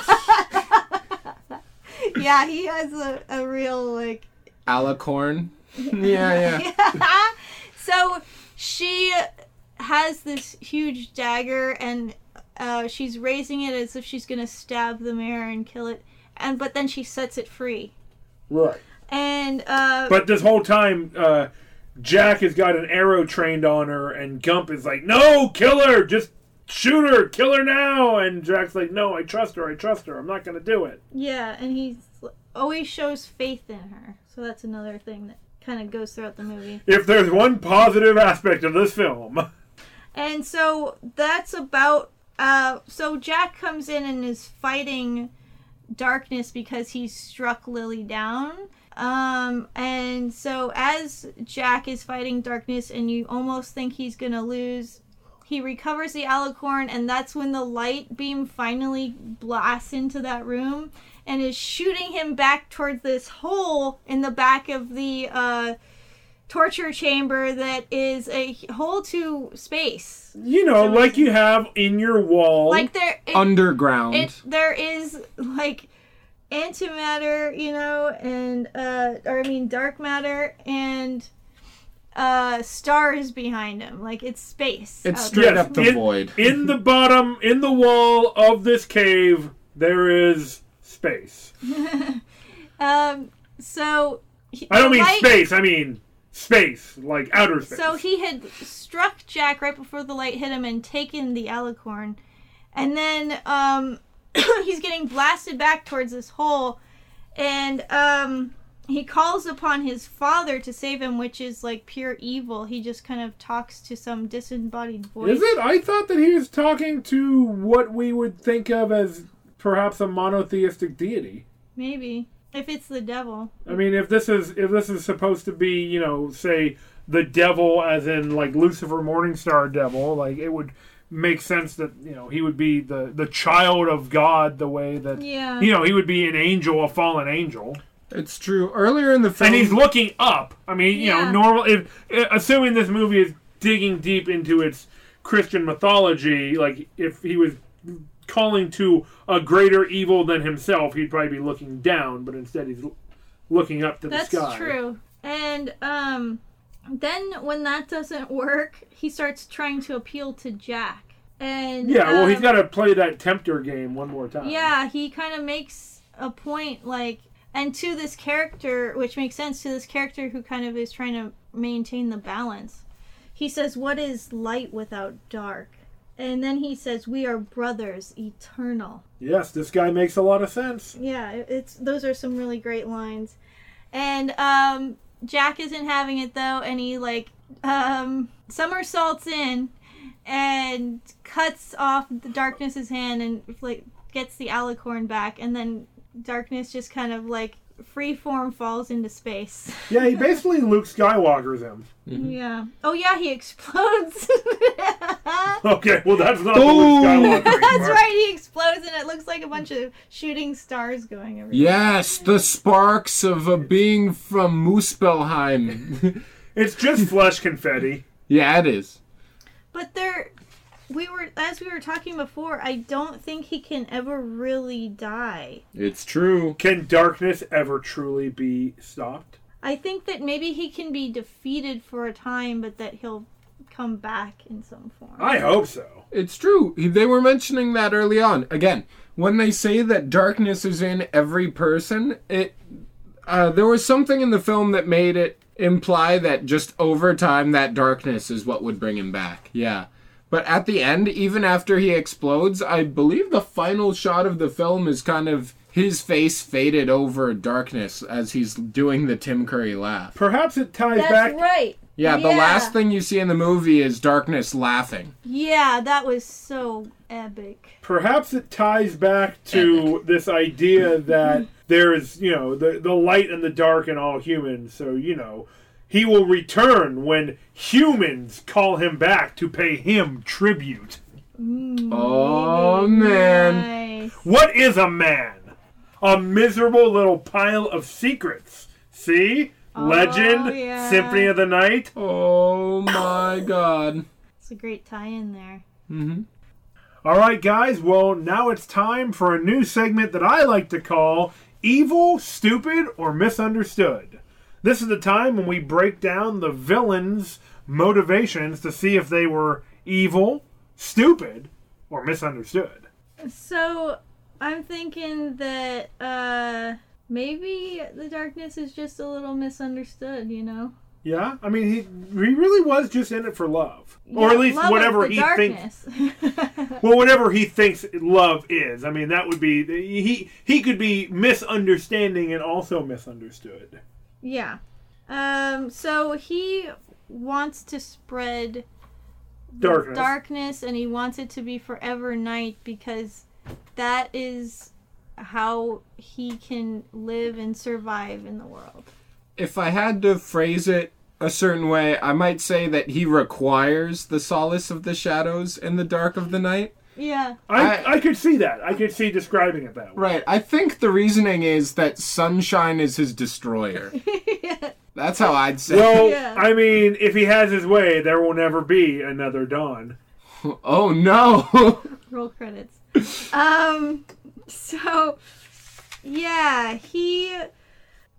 S2: yeah he has a, a real like
S3: Alicorn. Yeah, yeah.
S2: so she has this huge dagger and uh, she's raising it as if she's gonna stab the mare and kill it, and but then she sets it free.
S1: Right.
S2: And uh,
S1: But this whole time, uh, Jack has got an arrow trained on her, and Gump is like, "No, kill her! Just shoot her! Kill her now!" And Jack's like, "No, I trust her. I trust her. I'm not gonna do it."
S2: yeah, and he always shows faith in her. So that's another thing that kind of goes throughout the movie.
S1: If there's one positive aspect of this film,
S2: And so that's about. Uh, so Jack comes in and is fighting darkness because he struck Lily down. Um, and so as Jack is fighting darkness, and you almost think he's gonna lose, he recovers the alicorn, and that's when the light beam finally blasts into that room and is shooting him back towards this hole in the back of the uh, torture chamber that is a hole to space.
S1: you know,
S2: So
S1: like you have in your wall.
S2: Like there, it,
S3: Underground.
S2: it there is like antimatter, you know, and uh, or I mean dark matter and uh stars behind him. Like it's space.
S3: it's straight
S1: Yes,
S3: up the
S1: in-
S3: void.
S1: in the bottom, in the wall of this cave, there is space.
S2: Um. So he-
S1: I don't mean
S2: light-
S1: space. I mean space, like outer space.
S2: So he had struck Jack right before the light hit him and taken the alicorn, and then um, he's getting blasted back towards this hole, and um, he calls upon his father to save him, which is like pure evil. He just kind of talks to some disembodied voice.
S1: Is it? I thought that he was talking to what we would think of as perhaps a monotheistic deity.
S2: Maybe if it's the devil.
S1: I mean, if this is if this is supposed to be, you know, say the devil, as in like Lucifer Morningstar devil, like it would make sense that you know he would be the the child of God, the way that
S2: Yeah.
S1: you know he would be an angel, a fallen angel,
S3: It's true. Earlier in the film,
S1: and he's looking up. I mean, you
S2: Yeah.
S1: know, normal. If eh, assuming this movie is digging deep into its Christian mythology, like if he was calling to a greater evil than himself, he'd probably be looking down, but instead he's l- looking up to
S2: That's
S1: the sky.
S2: That's true. And um, then when that doesn't work, he starts trying to appeal to Jack. And
S1: Yeah, well, he's got to play that tempter game one more time.
S2: Yeah, he kind of makes a point, like, and to this character, which makes sense to this character who kind of is trying to maintain the balance. He says, "What is light without dark?" And then he says, "We are brothers, eternal."
S1: Yes, this guy makes a lot of sense.
S2: Yeah, it's those are some really great lines. And um Jack isn't having it though, and he like um somersaults in and cuts off the darkness's hand and like gets the alicorn back and then darkness just kind of like free form falls into space.
S1: Yeah, he basically Luke Skywalker's him. Mm-hmm.
S2: Yeah. Oh yeah, he explodes.
S1: Okay, well that's not the Luke Skywalker.
S2: That's right, he explodes and it looks like a bunch of shooting stars going everywhere.
S3: yes, the sparks of a being from Muspelheim.
S1: It's just flesh confetti.
S3: yeah, it is.
S2: But there, we were as we were talking before. I don't think he can ever really die.
S3: It's true.
S1: Can darkness ever truly be stopped?
S2: I think that maybe he can be defeated for a time, but that he'll come back in some form.
S1: I hope so.
S3: It's true. They were mentioning that early on. Again, when they say that darkness is in every person, it uh, there was something in the film that made it imply that just over time that darkness is what would bring him back. Yeah. But at the end, even after he explodes, I believe the final shot of the film is kind of his face faded over darkness as he's doing the Tim Curry laugh.
S1: Perhaps it ties
S2: That's
S1: back.
S2: right.
S3: Yeah, the
S2: Yeah.
S3: last thing you see in the movie is darkness laughing.
S2: Yeah, that was so epic.
S1: Perhaps it ties back to this idea that there is, you know, the the light and the dark in all humans. So you know, he will return when humans call him back to pay him tribute.
S3: Oh man.
S2: Nice.
S1: What is a man? A miserable little pile of secrets. See? Legend,
S2: yeah.
S1: Symphony of the Night.
S3: Oh my god.
S2: It's a great tie-in there.
S3: Mm-hmm.
S1: All right, guys. Well, now it's time for a new segment that I like to call Evil, Stupid, or Misunderstood. This is the time when we break down the villains' motivations to see if they were evil, stupid, or misunderstood.
S2: So I'm thinking that uh maybe the darkness is just a little misunderstood, you know?
S1: Yeah, I mean, he he really was just in it for love, or at least whatever he thinks. Well, whatever he thinks love is. I mean, that would be he he could be misunderstanding and also misunderstood.
S2: Yeah. Um so he wants to spread
S1: Darkness.
S2: darkness and he wants it to be forever night because that is how he can live and survive in the world.
S3: If I had to phrase it a certain way, I might say that he requires the solace of the shadows and the dark of the night.
S2: Yeah.
S1: I,
S3: I-
S1: I could see that. I could see describing it that way.
S3: Right. I think the reasoning is that sunshine is his destroyer. That's how I'd say. It.
S1: Well,
S2: Yeah.
S1: I mean, if he has his way, there will never be another dawn.
S3: oh no.
S2: Roll credits. Um so yeah, he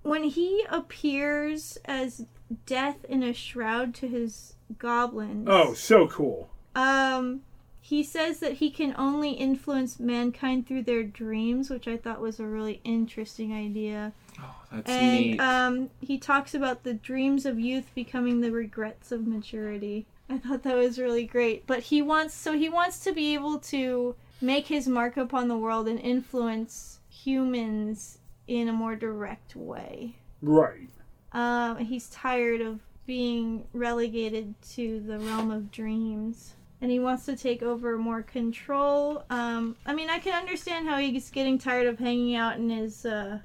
S2: when he appears as death in a shroud to his goblins.
S1: Oh, so cool.
S2: Um he says that he can only influence mankind through their dreams, which I thought was a really interesting idea.
S3: Oh, that's
S2: And
S3: neat.
S2: um, he talks about the dreams of youth becoming the regrets of maturity. I thought that was really great. But he wants so he wants to be able to make his mark upon the world and influence humans in a more direct way.
S1: Right.
S2: Um, he's tired of being relegated to the realm of dreams. And he wants to take over more control. Um, I mean, I can understand how he's getting tired of hanging out in his uh,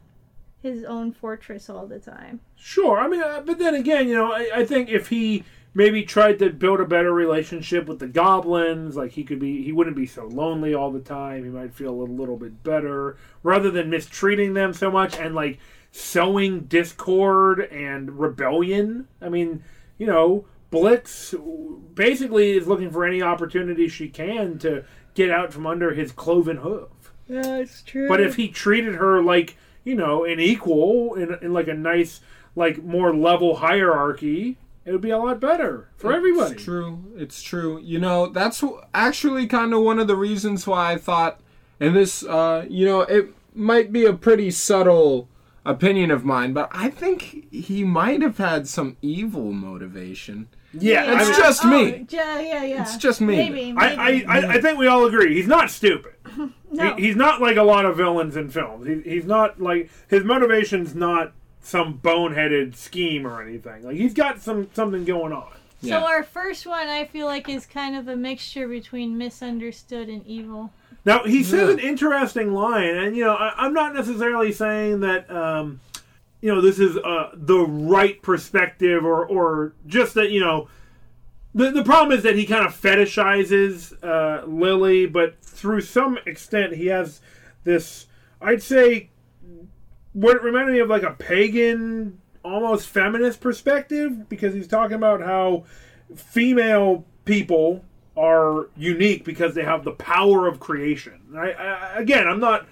S2: his own fortress all the time.
S1: Sure. I mean, uh, but then again, you know, I, I think if he maybe tried to build a better relationship with the goblins, like he could be, he wouldn't be so lonely all the time. He might feel a little bit better rather than mistreating them so much and like sowing discord and rebellion. I mean, you know, Blix basically is looking for any opportunity she can to get out from under his cloven hoof.
S2: Yeah, it's true.
S1: But if he treated her like, you know, an equal in, in like a nice, like more level hierarchy, it would be a lot better for everybody.
S3: It's true. It's true. You know, that's actually kind of one of the reasons why I thought, and this, uh, you know, it might be a pretty subtle opinion of mine, but I think he might have had some evil motivation.
S1: Yeah,
S3: It's
S1: I, mean,
S3: just
S2: oh,
S3: me.
S2: Yeah, yeah, yeah.
S3: It's just me.
S2: Maybe. maybe.
S1: I, I, I, I think we all agree he's not stupid.
S2: no.
S1: He, he's not like a lot of villains in films. He, he's not like his motivation's not some boneheaded scheme or anything. Like he's got some something going on.
S3: Yeah.
S2: So our first one, I feel like, is kind of a mixture between misunderstood and evil.
S1: Now he says
S3: Yeah.
S1: an interesting line, and you know I, I'm not necessarily saying that um, you know this is uh, the right perspective, or or just that you know the the problem is that he kind of fetishizes uh, Lily, but through some extent he has this I'd say what it reminded me of like a pagan, almost feminist perspective because he's talking about how female people are unique because they have the power of creation. I, I again, I'm not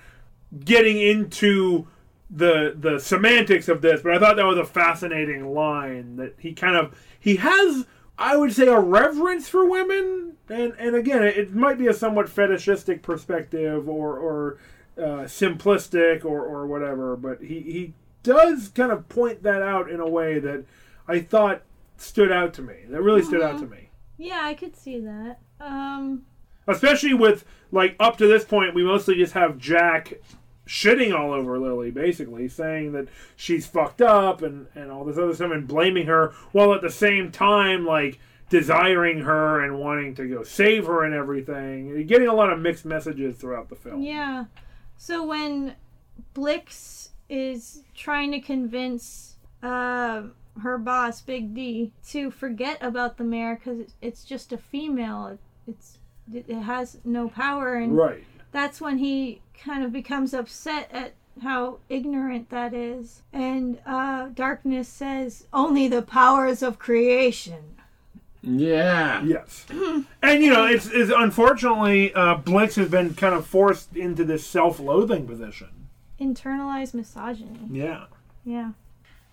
S1: getting into the the semantics of this, but I thought that was a fascinating line that he kind of he has I would say a reverence for women and and again it, it might be a somewhat fetishistic perspective or or uh, simplistic or or whatever, but he he does kind of point that out in a way that I thought stood out to me. That really stood out to me
S2: Yeah, I could see that. Um,
S1: especially with like up to this point we mostly just have jack shitting all over lily basically saying that she's fucked up and and all this other stuff and blaming her while at the same time like desiring her and wanting to go save her and everything. You're getting a lot of mixed messages throughout the film.
S2: Yeah. So when Blix is trying to convince uh, her boss, Big D, to forget about the mare because it's just a female, it's it has no power, and
S1: right
S2: that's when he kind of becomes upset at how ignorant that is. And uh, Darkness says, "Only the powers of creation."
S3: Yeah.
S1: yes and you know it's, it's unfortunately uh, blix has been kind of forced into this self-loathing position
S2: Internalized misogyny.
S1: yeah
S2: Yeah.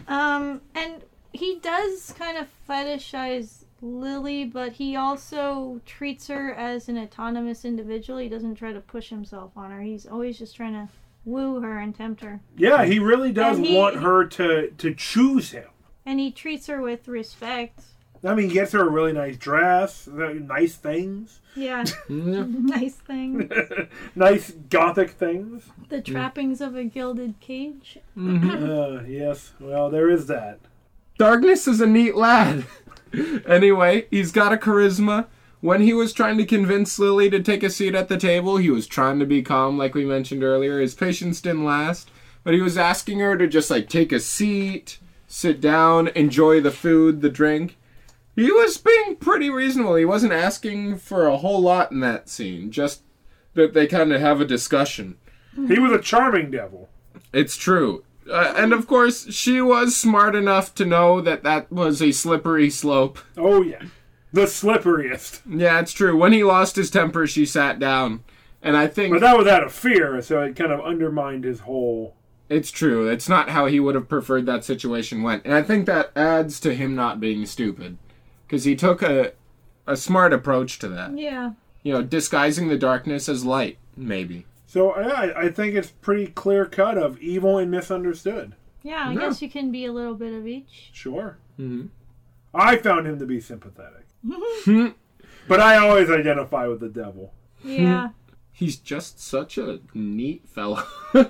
S2: Um, and he does kind of fetishize Lily, but he also treats her as an autonomous individual. He doesn't try to push himself on her. He's always just trying to woo her and tempt her.
S1: Yeah, he really does
S2: he-
S1: want her to to choose him.
S2: And he treats her with respect.
S1: I mean, he gets her a really nice dress, nice things,
S2: Yeah,
S3: Yeah.
S2: nice things.
S1: nice gothic things.
S2: The trappings of a gilded cage.
S1: Uh, yes, well, there is that.
S3: Darkness is a neat lad. Anyway, he's got a charisma. When he was trying to convince Lily to take a seat at the table, he was trying to be calm, like we mentioned earlier. His patience didn't last, but he was asking her to just like take a seat, sit down, enjoy the food, the drink. He was being pretty reasonable. He wasn't asking for a whole lot in that scene, just that they kind of have a discussion.
S1: He was a charming devil.
S3: It's true. Uh, and of course, she was smart enough to know that that was a slippery slope.
S1: Oh yeah, the slipperiest.
S3: Yeah, it's true. When he lost his temper, she sat down. And I think
S1: But that was out of fear, so it kind of undermined his whole.
S3: it's true. It's not how he would have preferred that situation went. And I think that adds to him not being stupid. Because he took a, a smart approach to that.
S2: Yeah.
S3: You know, disguising the darkness as light, maybe.
S1: So yeah, I, I think it's pretty clear cut of evil and misunderstood.
S2: Yeah, I
S3: Yeah.
S2: guess you can be a little bit of each.
S1: Sure.
S3: hmm
S1: I found him to be sympathetic, but I always identify with the devil.
S2: Yeah.
S3: He's just such a neat fellow.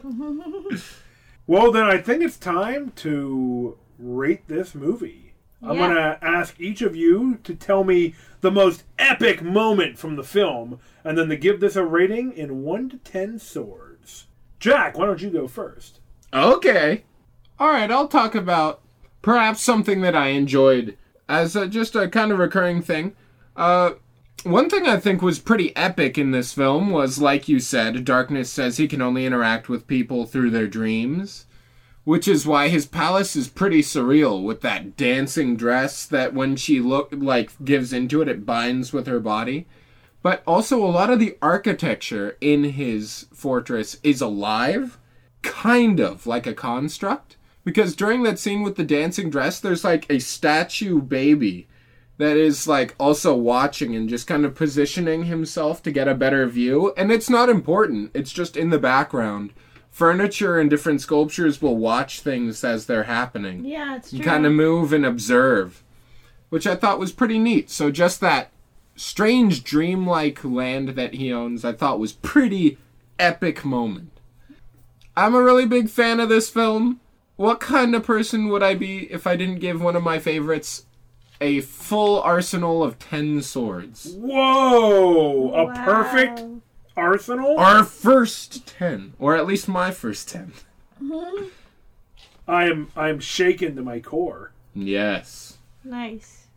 S1: Well, then I think it's time to rate this movie. I'm
S2: Yeah.
S1: gonna ask each of you to tell me the most epic moment from the film, and then to give this a rating in one to ten swords. Jack, why don't you go first?
S3: Okay. All right, I'll talk about perhaps something that I enjoyed as a, just a kind of recurring thing. Uh, one thing I think was pretty epic in this film was, like you said, Darkness says he can only interact with people through their dreams, which is why his palace is pretty surreal with that dancing dress that when she look like gives into it, it binds with her body. But also, a lot of the architecture in his fortress is alive kind of like a construct. Because during that scene with the dancing dress there's like a statue baby that is like also watching and just kind of positioning himself to get a better view. And it's not important. It's just in the background furniture and different sculptures will watch things as they're happening
S2: Yeah, it's true.
S3: and kind of move and observe which i thought was pretty neat so just that strange dreamlike land that he owns i thought was pretty epic moment i'm a really big fan of this film what kind of person would i be if i didn't give one of my favorites a full arsenal of 10 swords
S1: Whoa! A
S2: Wow.
S1: perfect arsenal?
S3: our first 10 or at least my first 10
S1: I am I am shaken to my core.
S3: yes
S2: Nice.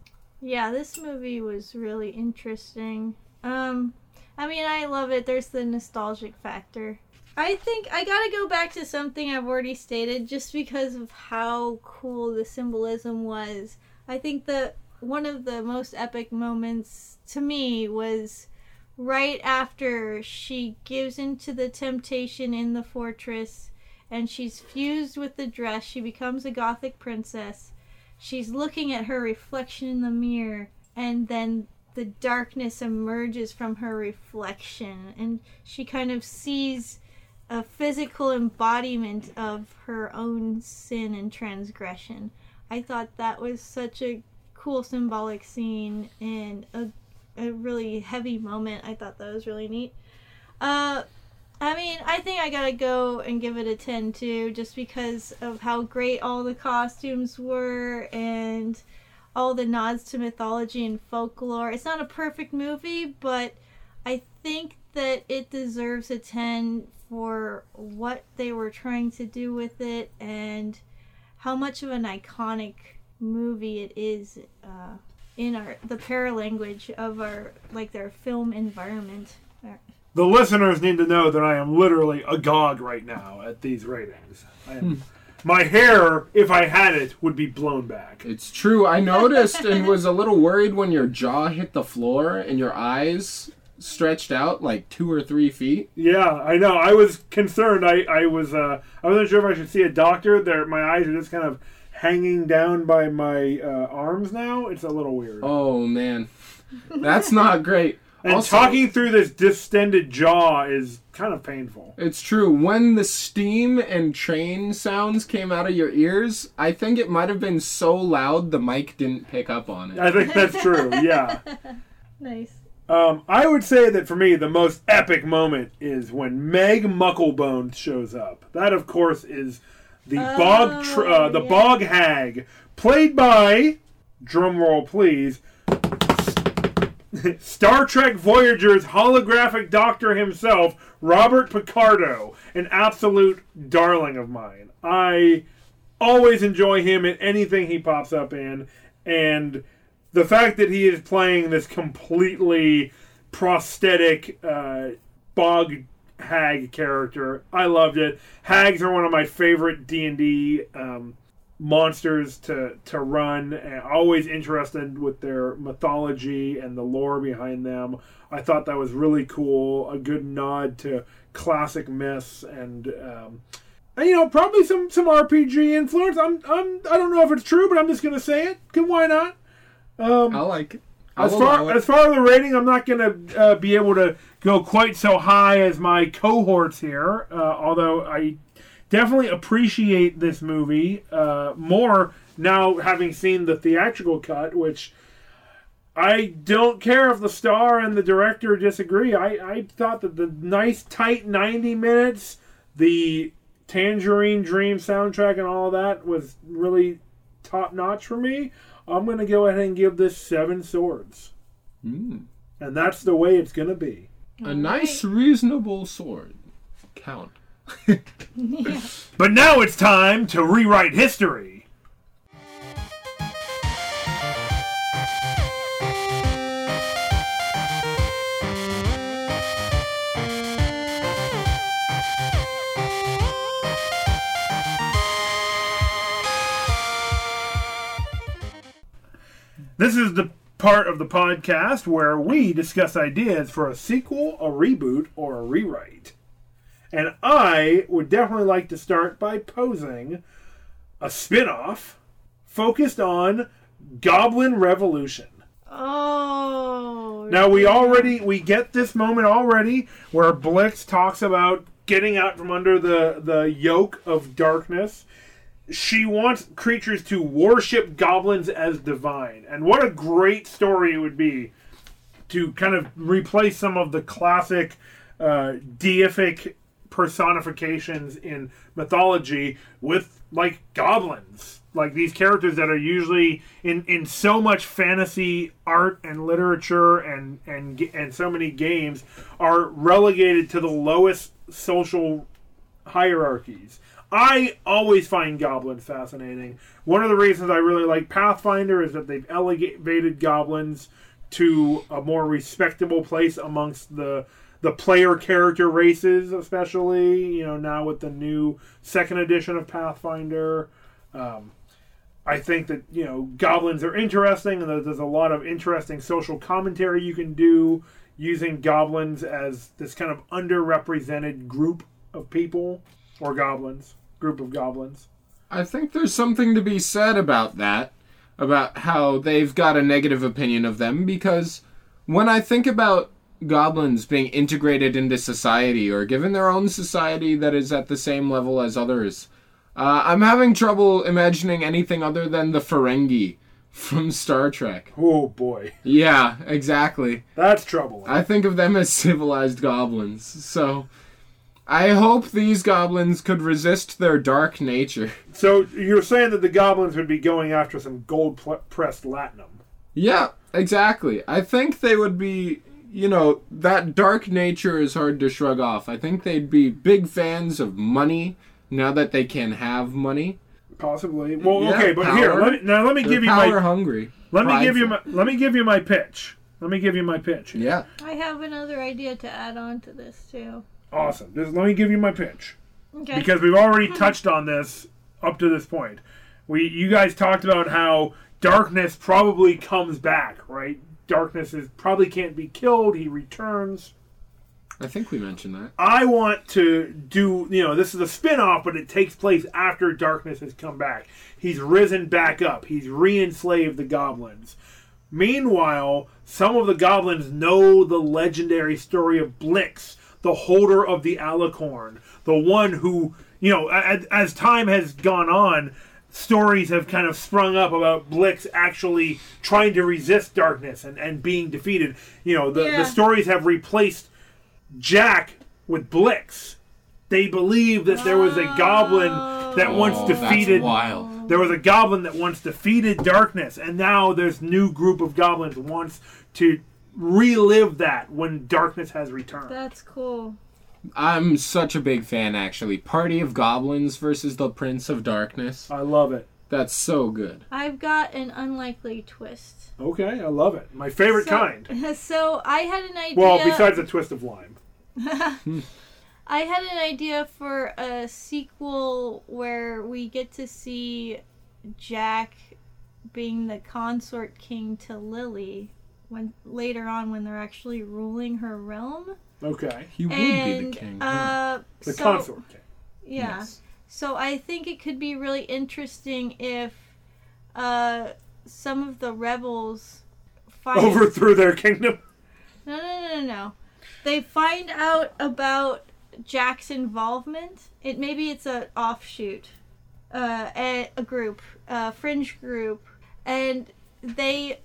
S2: Yeah, this movie was really interesting. Um, I mean, I love it. There's the nostalgic factor. I think I gotta go back to something I've already stated just because of how cool the symbolism was. I think the one of the most epic moments to me was right after she gives into the temptation in the fortress and she's fused with the dress. She becomes a gothic princess she's looking at her reflection in the mirror and then the darkness emerges from her reflection and she kind of sees a physical embodiment of her own sin and transgression i thought that was such a cool symbolic scene and a, a really heavy moment i thought that was really neat uh I mean, I think I gotta go and give it a 10 too, just because of how great all the costumes were and all the nods to mythology and folklore. It's not a perfect movie, but I think that it deserves a 10 for what they were trying to do with it and how much of an iconic movie it is uh, in our the paralanguage of our like their film environment.
S1: The listeners need to know that I am literally agog right now at these ratings. I am, my hair, if I had it, would be blown back.
S3: It's true. I noticed and was a little worried when your jaw hit the floor and your eyes stretched out like two or three feet.
S1: Yeah, I know. I was concerned. I, I was uh, I wasn't sure if I should see a doctor. There, my eyes are just kind of hanging down by my uh, arms now. It's a little weird.
S3: Oh man, that's not great.
S1: and
S3: Also-
S1: talking through this distended jaw is kind of painful.
S3: It's true. When the steam and train sounds came out of your ears, I think it might have been so loud the mic didn't pick up on it.
S1: I think that's true. Yeah.
S2: Nice.
S1: Um, I would say that for me, the most epic moment is when Meg Mucklebone shows up. That, of course, is the bog tr- uh, the
S2: yeah.
S1: bog hag, played by drumroll please. Star Trek Voyager's holographic doctor himself, Robert Picardo, an absolute darling of mine. I always enjoy him in anything he pops up in, and the fact that he is playing this completely prosthetic uh, bog hag character, I loved it. Hags are one of my favorite D and D um, monsters to to run, and always interested with their mythology and the lore behind them. I thought that was really cool. A good nod to classic myths and. Um, and, you know, probably some some RPG influence. I'm I'm I don't know if it's true, but I'm just gonna say it. Why not? Um,
S3: I like it.
S1: As far as far as the rating, I'm not gonna uh, be able to go quite so high as my cohorts here. Uh, although I definitely appreciate this movie uh, more now having seen the theatrical cut, which. I don't care if the star and the director disagree. I, I thought that the nice tight 90 minutes, the Tangerine Dream soundtrack and all that was really top notch for me. I'm going to go ahead and give this seven swords.
S3: Mm.
S1: And that's the way it's going to be.
S3: a nice, reasonable sword. Count.
S2: Yeah.
S1: But now it's time to rewrite history. This is the part of the podcast where we discuss ideas for a sequel, a reboot, or a rewrite. And I would definitely like to start by posing a spin off focused on Goblin Revolution.
S2: Oh.
S1: Now we already we get this moment already where Blix talks about getting out from under the the yoke of darkness. She wants creatures to worship goblins as divine. And what a great story it would be to kind of replace some of the classic uh, deific personifications in mythology with like goblins like these characters that are usually in in so much fantasy art and literature and and and so many games are relegated to the lowest social hierarchies I always find goblins fascinating. One of the reasons I really like Pathfinder is that they've elevated goblins to a more respectable place amongst the the player character races, especially you know now with the new second edition of Pathfinder. Um, I think that you know goblins are interesting, and there's a lot of interesting social commentary you can do using goblins as this kind of underrepresented group of people or goblins, group of goblins.
S3: I think there's something to be said about that, about how they've got a negative opinion of them, because when I think about goblins being integrated into society or given their own society that is at the same level as others, uh, I'm having trouble imagining anything other than the Ferengi from Star Trek.
S1: Oh boy,
S3: Yeah, exactly.
S1: that's troubling.
S3: I think of them as civilized goblins, so. I hope these goblins could resist their dark nature.
S1: so you're saying that the goblins would be going after some gold pl- pressed latinum?
S3: Yeah, exactly. I think they would be, you know, that dark nature is hard to shrug off. I think they'd be big fans of money now that they can have money.
S1: Possibly. Well,
S3: Yeah,
S1: okay, but
S3: power.
S1: here, let me, now let me
S3: They're
S1: give you
S3: power
S1: my
S3: hungry.
S1: let me give you my let me give you my pitch. Let me give you my pitch.
S3: Yeah.
S2: I have another idea to add on to this too.
S1: Awesome. Just let me give you my pitch.
S2: Okay.
S1: because we've already touched on this up to this point. We you guys talked about how darkness probably comes back, right? Darkness is probably can't be killed. He returns.
S3: I think we mentioned that.
S1: I want to do, you know, this is a spin off, but it takes place after darkness has come back. He's risen back up, he's re enslaved the goblins. Meanwhile, some of the goblins know the legendary story of Blix, the holder of the alicorn, the one who, you know, as, as time has gone on, stories have kind of sprung up about Blix actually trying to resist darkness and, and being defeated. You know, the,
S2: Yeah.
S1: the stories have replaced Jack with Blix. They believe that there was a goblin that oh, once
S3: Oh,
S1: defeated
S3: That's wild.
S1: there was a goblin that once defeated darkness, and now there's new group of goblins wants to relive that when darkness has returned.
S2: That's cool.
S3: I'm such a big fan, actually. Party of Goblins versus the Prince of Darkness.
S1: I love it.
S3: That's so good.
S2: I've got an unlikely twist.
S1: Okay, I love it. My favorite
S2: so,
S1: kind.
S2: So I had an idea.
S1: Well, besides the twist of lime.
S2: I had an idea for a sequel where we get to see Jack being the consort king to Lily when later on when they're actually ruling her realm.
S1: Okay,
S3: He would
S2: and
S3: be the king. huh?
S2: uh
S1: the
S2: so,
S1: consort king.
S2: Yeah.
S3: Yes.
S2: So I think it could be really interesting if uh some of the rebels find
S1: Overthrew their kingdom.
S2: No, no, no, no, no. They find out about Jack's involvement. It maybe it's a offshoot, uh, a, a group, a fringe group, and they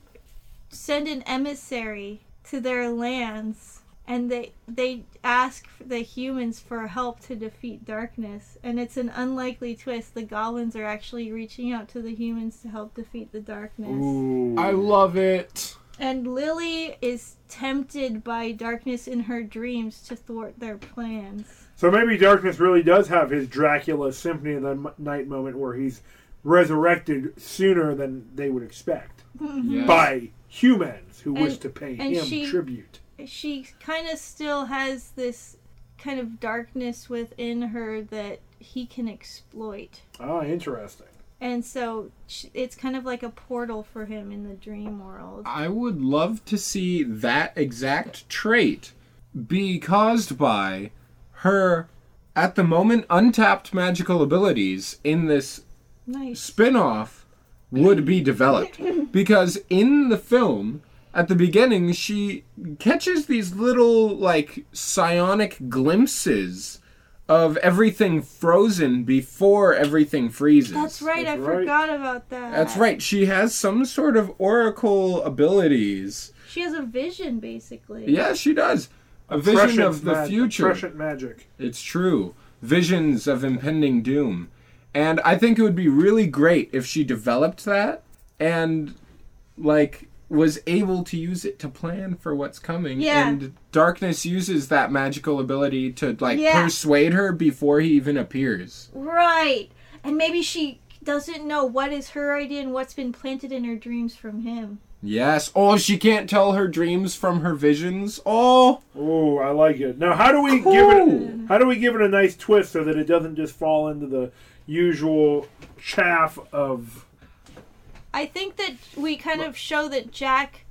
S2: send an emissary to their lands, and they they ask the humans for help to defeat darkness. And it's an unlikely twist. The goblins are actually reaching out to the humans to help defeat the darkness.
S1: Ooh.
S3: I love it.
S2: And Lily is tempted by darkness in her dreams to thwart their plans.
S1: So maybe darkness really does have his Dracula Symphony of the M- Night moment where he's resurrected sooner than they would expect mm-hmm.
S3: Yes.
S1: by humans who wish to pay
S2: and
S1: him
S2: she-
S1: tribute.
S2: She kind of still has this kind of darkness within her that he can exploit.
S1: Ah, interesting.
S2: And so it's kind of like a portal for him in the dream world.
S3: I would love to see that exact trait be caused by her, at the moment, untapped magical abilities in this
S2: Nice.
S3: spin-off would be developed because in the film at the beginning she catches these little like psionic glimpses of everything frozen before everything freezes
S2: That's right,
S1: That's
S2: I
S1: right.
S2: forgot about that.
S3: that's right she has some sort of oracle abilities
S2: She has a vision, basically.
S3: yeah she does a vision
S1: Prescient
S3: of the
S1: mag-
S3: future
S1: Prescient magic.
S3: It's true. Visions of impending doom. And I think it would be really great if she developed that and like was able to use it to plan for what's coming.
S2: Yeah.
S3: And darkness uses that magical ability to like
S2: Yeah.
S3: persuade her before he even appears.
S2: Right. And maybe she doesn't know what is her idea and what's been planted in her dreams from him.
S3: Yes. Oh, she can't tell her dreams from her visions. Oh,
S1: Oh, I like it. Now, how do we give it? How do we give it a nice twist so that it doesn't just fall into the usual chaff of?
S2: I think that we kind of show that Jack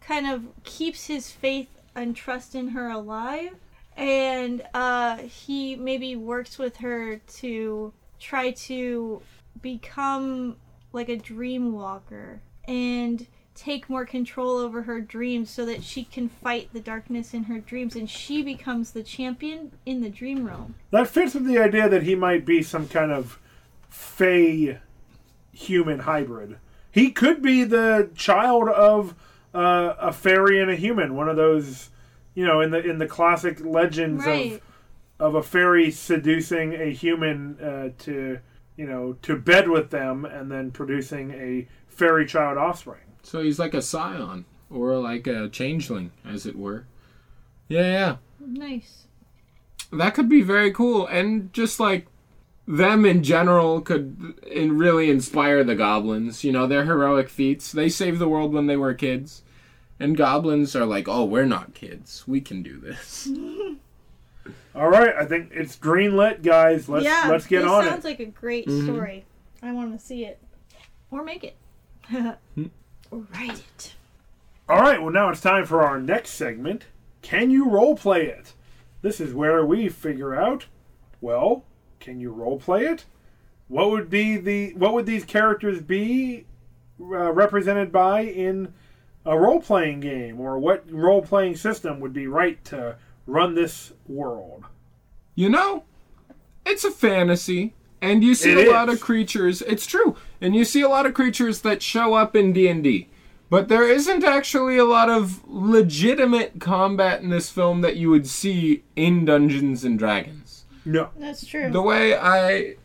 S2: kind of keeps his faith and trust in her alive. And uh, he maybe works with her to try to become like a dream walker and take more control over her dreams so that she can fight the darkness in her dreams and she becomes the champion in the dream realm.
S1: That fits with the idea that he might be some kind of fey human hybrid. He could be the child of uh, a fairy and a human. One of those, you know, in the in the classic legends
S2: Right.
S1: of of a fairy seducing a human uh, to you know to bed with them and then producing a fairy child offspring.
S3: So he's like a scion or like a changeling as it were. Yeah, yeah.
S2: Nice.
S3: that could be very cool and just like them in general could in really inspire the goblins you know their heroic feats they saved the world when they were kids and goblins are like oh we're not kids we can do this
S1: All right, I think it's greenlit, guys. Let's
S2: yeah,
S1: let's get on
S2: sounds
S1: it.
S2: Sounds like a great
S3: Mhm.
S2: story. I want to see it or make it or write it.
S1: All right, well now it's time for our next segment. Can you role play it? this is where we figure out, well, can you role play it? What would be the what would these characters be uh, represented by in a role playing game, or what role playing system would be right to run this world?
S3: You know, it's a fantasy, and you see
S1: It
S3: a lot of creatures. It's true, and you see a lot of creatures that show up in D and D. But there isn't actually a lot of legitimate combat in this film that you would see in Dungeons and Dragons.
S1: No.
S2: That's true.
S3: The way I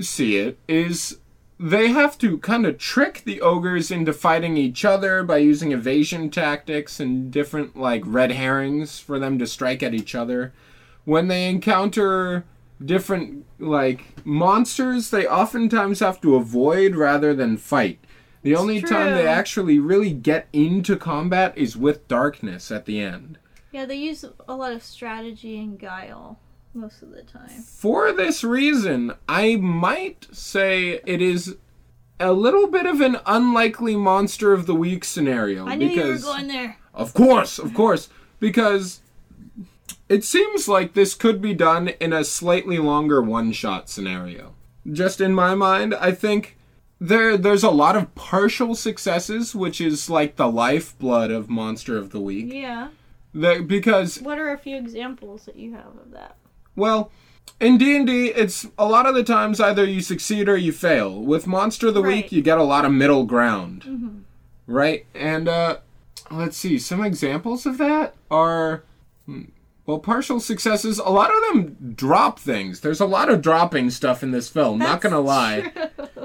S3: see it is they have to kind of trick the ogres into fighting each other by using evasion tactics and different like red herrings for them to strike at each other. When they encounter different like monsters, they oftentimes have to avoid rather than fight. The only time they actually really get into combat is with darkness at the end.
S2: yeah, they use a lot of strategy and guile most of the time.
S3: For this reason, I might say it is a little bit of an unlikely monster of the week scenario.
S2: I knew
S3: because,
S2: you were going there.
S3: Of course, of course, because it seems like this could be done in a slightly longer one-shot scenario. Just in my mind, I think there there's a lot of partial successes, which is like the lifeblood of Monster of the Week.
S2: Yeah.
S3: The- because
S2: What are a few examples that you have of that?
S3: Well, in D&D, it's a lot of the times either you succeed or you fail. With Monster of the
S2: Right.
S3: Week, you get a lot of middle ground. Right? And uh let's see, some examples of that are hmm, well, partial successes, a lot of them drop things. There's a lot of dropping stuff in this film, not going to lie.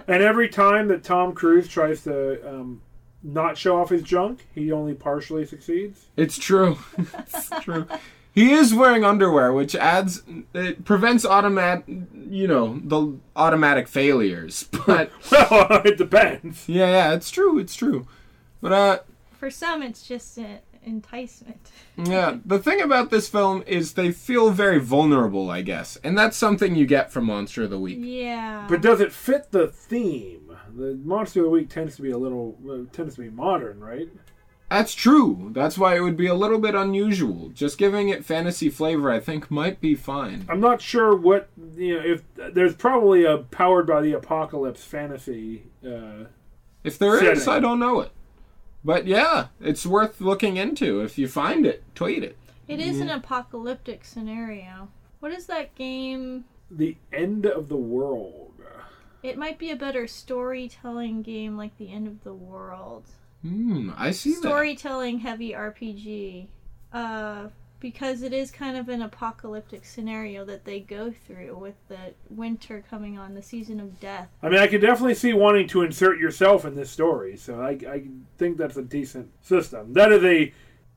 S1: And every time that Tom Cruise tries to um, not show off his junk, he only partially succeeds.
S3: It's true. it's true. He is wearing underwear, which adds it prevents automatic, you know, the automatic failures. But
S1: Well, it depends.
S3: Yeah, yeah, it's true, it's true. But uh
S2: For some, it's just an enticement.
S3: yeah, the thing about this film is they feel very vulnerable, I guess. And that's something you get from Monster of the Week.
S2: Yeah.
S1: But does it fit the theme? The Monster of the Week tends to be a little uh, tends to be modern, right?
S3: That's true. That's why it would be a little bit unusual. Just giving it fantasy flavor I think might be fine.
S1: I'm not sure what you know. If there's probably a powered by the apocalypse fantasy. Uh,
S3: If there is,
S1: Setting.
S3: I don't know it. But yeah, it's worth looking into. If you find it, tweet it.
S2: It is an apocalyptic scenario. What is that game?
S1: the end of the world.
S2: It might be a better storytelling game like The End of the World.
S3: Hmm, I see that.
S2: Storytelling heavy RPG. Uh, because it is kind of an apocalyptic scenario that they go through with the winter coming on, the season of death.
S1: I mean, I could definitely see wanting to insert yourself in this story, so I, I think that's a decent system. That is a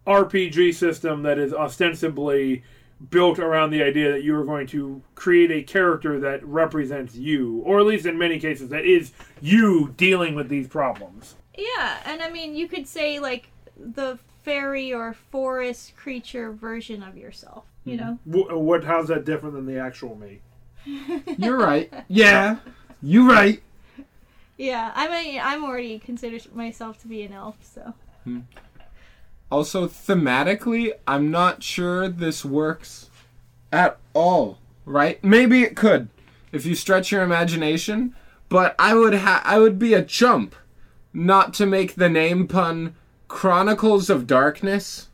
S1: RPG system that is ostensibly built around the idea that you are going to create a character that represents you, or at least in many cases, that is you dealing with these problems.
S2: Yeah, and I mean, you could say like the fairy or forest creature version of yourself. You hmm. know,
S1: Wh- What? How's that different than the actual me?
S3: You're right. Yeah. You're right.
S2: yeah. I mean, I'm already considered myself to be an elf, so hmm.
S3: Also, thematically, I'm not sure this works at all. Right? Maybe it could, if you stretch your imagination. But I would ha- I would be a chump, not to make the name pun Chronicles of Darkness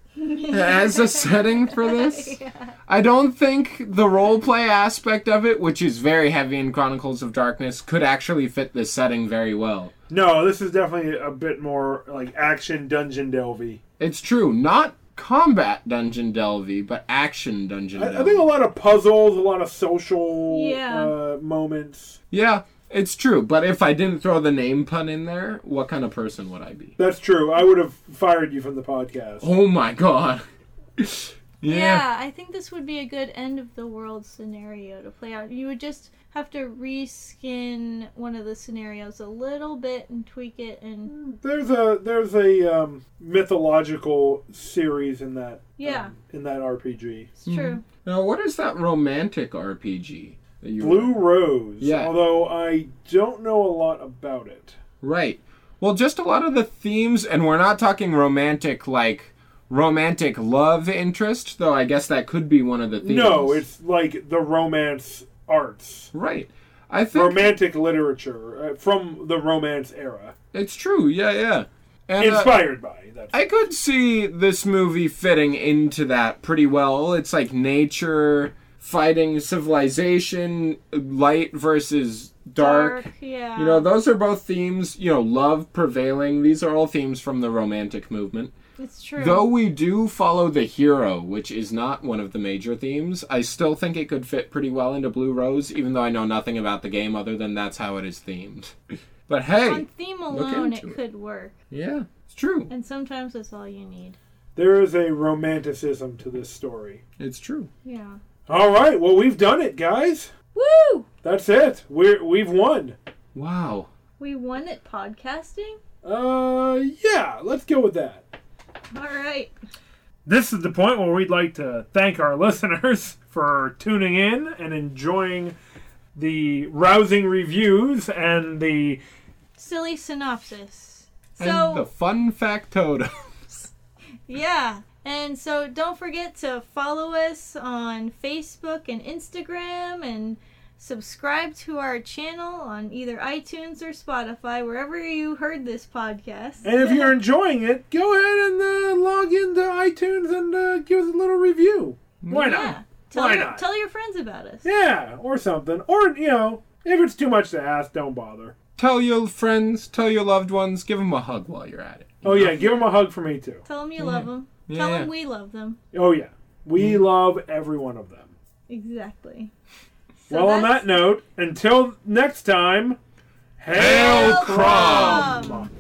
S3: as a setting for this. I don't think the roleplay aspect of it, which is very heavy in Chronicles of Darkness, could actually fit this setting very well.
S1: No, this is definitely a bit more like action dungeon delvy.
S3: It's true, not combat dungeon delvy, but action dungeon
S1: I, I think a lot of puzzles, a lot of social
S2: Yeah.
S1: uh, moments.
S3: yeah, it's true. But if I didn't throw the name pun in there, what kind of person would I be?
S1: That's true. I would have fired you from the podcast.
S3: Oh my god. yeah.
S2: Yeah, I think this would be a good end of the world scenario to play out. You would just have to reskin one of the scenarios a little bit and tweak it and
S1: There's a there's a um, mythological series in that
S2: Yeah.
S1: um, in that RPG.
S2: it's true.
S3: Now, what is that romantic RPG that you
S1: Blue Rose.
S3: Yeah.
S1: Although I don't know a lot about it.
S3: Right. Well, just a lot of the themes, and we're not talking romantic like romantic love interest, though I guess that could be one of the themes.
S1: No, it's like the romance arts,
S3: right. I think
S1: romantic literature uh, from the romance era,
S3: it's true. Yeah, yeah. And, uh,
S1: inspired by. That's
S3: I could see this movie fitting into that pretty well. It's like nature fighting civilization, light versus dark.
S2: Yeah.
S3: You know, those are both themes, you know, love prevailing. These are all themes from the romantic movement.
S2: it's true.
S3: Though we do follow the hero, which is not one of the major themes, I still think it could fit pretty well into Blue Rose, even though I know nothing about the game other than that's how it is themed. But hey,
S2: On theme alone, it
S3: into it.
S2: could work,
S3: yeah, it's true.
S2: and sometimes that's all you need.
S1: there is a romanticism to this story.
S3: It's true.
S2: Yeah.
S1: All right, well we've done it, guys.
S2: Woo!
S1: That's it. We're we've won.
S3: Wow.
S2: We won at podcasting.
S1: Uh, yeah, let's go with that.
S2: All right.
S1: This is the point where we'd like to thank our listeners for tuning in and enjoying the rousing reviews and the
S2: Silly synopsis.
S3: and
S2: So
S3: the fun factotum.
S2: Yeah. And so don't forget to follow us on Facebook and Instagram and subscribe to our channel on either iTunes or Spotify, wherever you heard this podcast.
S1: And if you're enjoying it, go ahead and uh, log into iTunes and uh, give us a little review. Why not?
S2: Tell,
S1: Why
S2: your,
S1: not?
S2: tell your friends about us.
S1: Yeah, or something. Or, you know, if it's too much to ask, don't bother.
S3: tell your friends, tell your loved ones, give them a hug while you're at it.
S1: Oh, yeah, give them a hug for me, too.
S2: Tell them you love them.
S3: Yeah.
S2: Tell them we love them.
S1: Oh, yeah. We mm-hmm. love every one of them.
S2: Exactly. So
S1: well, on
S2: that's-
S1: that note, until next time,
S3: Hail
S1: Hail
S3: Crumb!
S1: Crumb!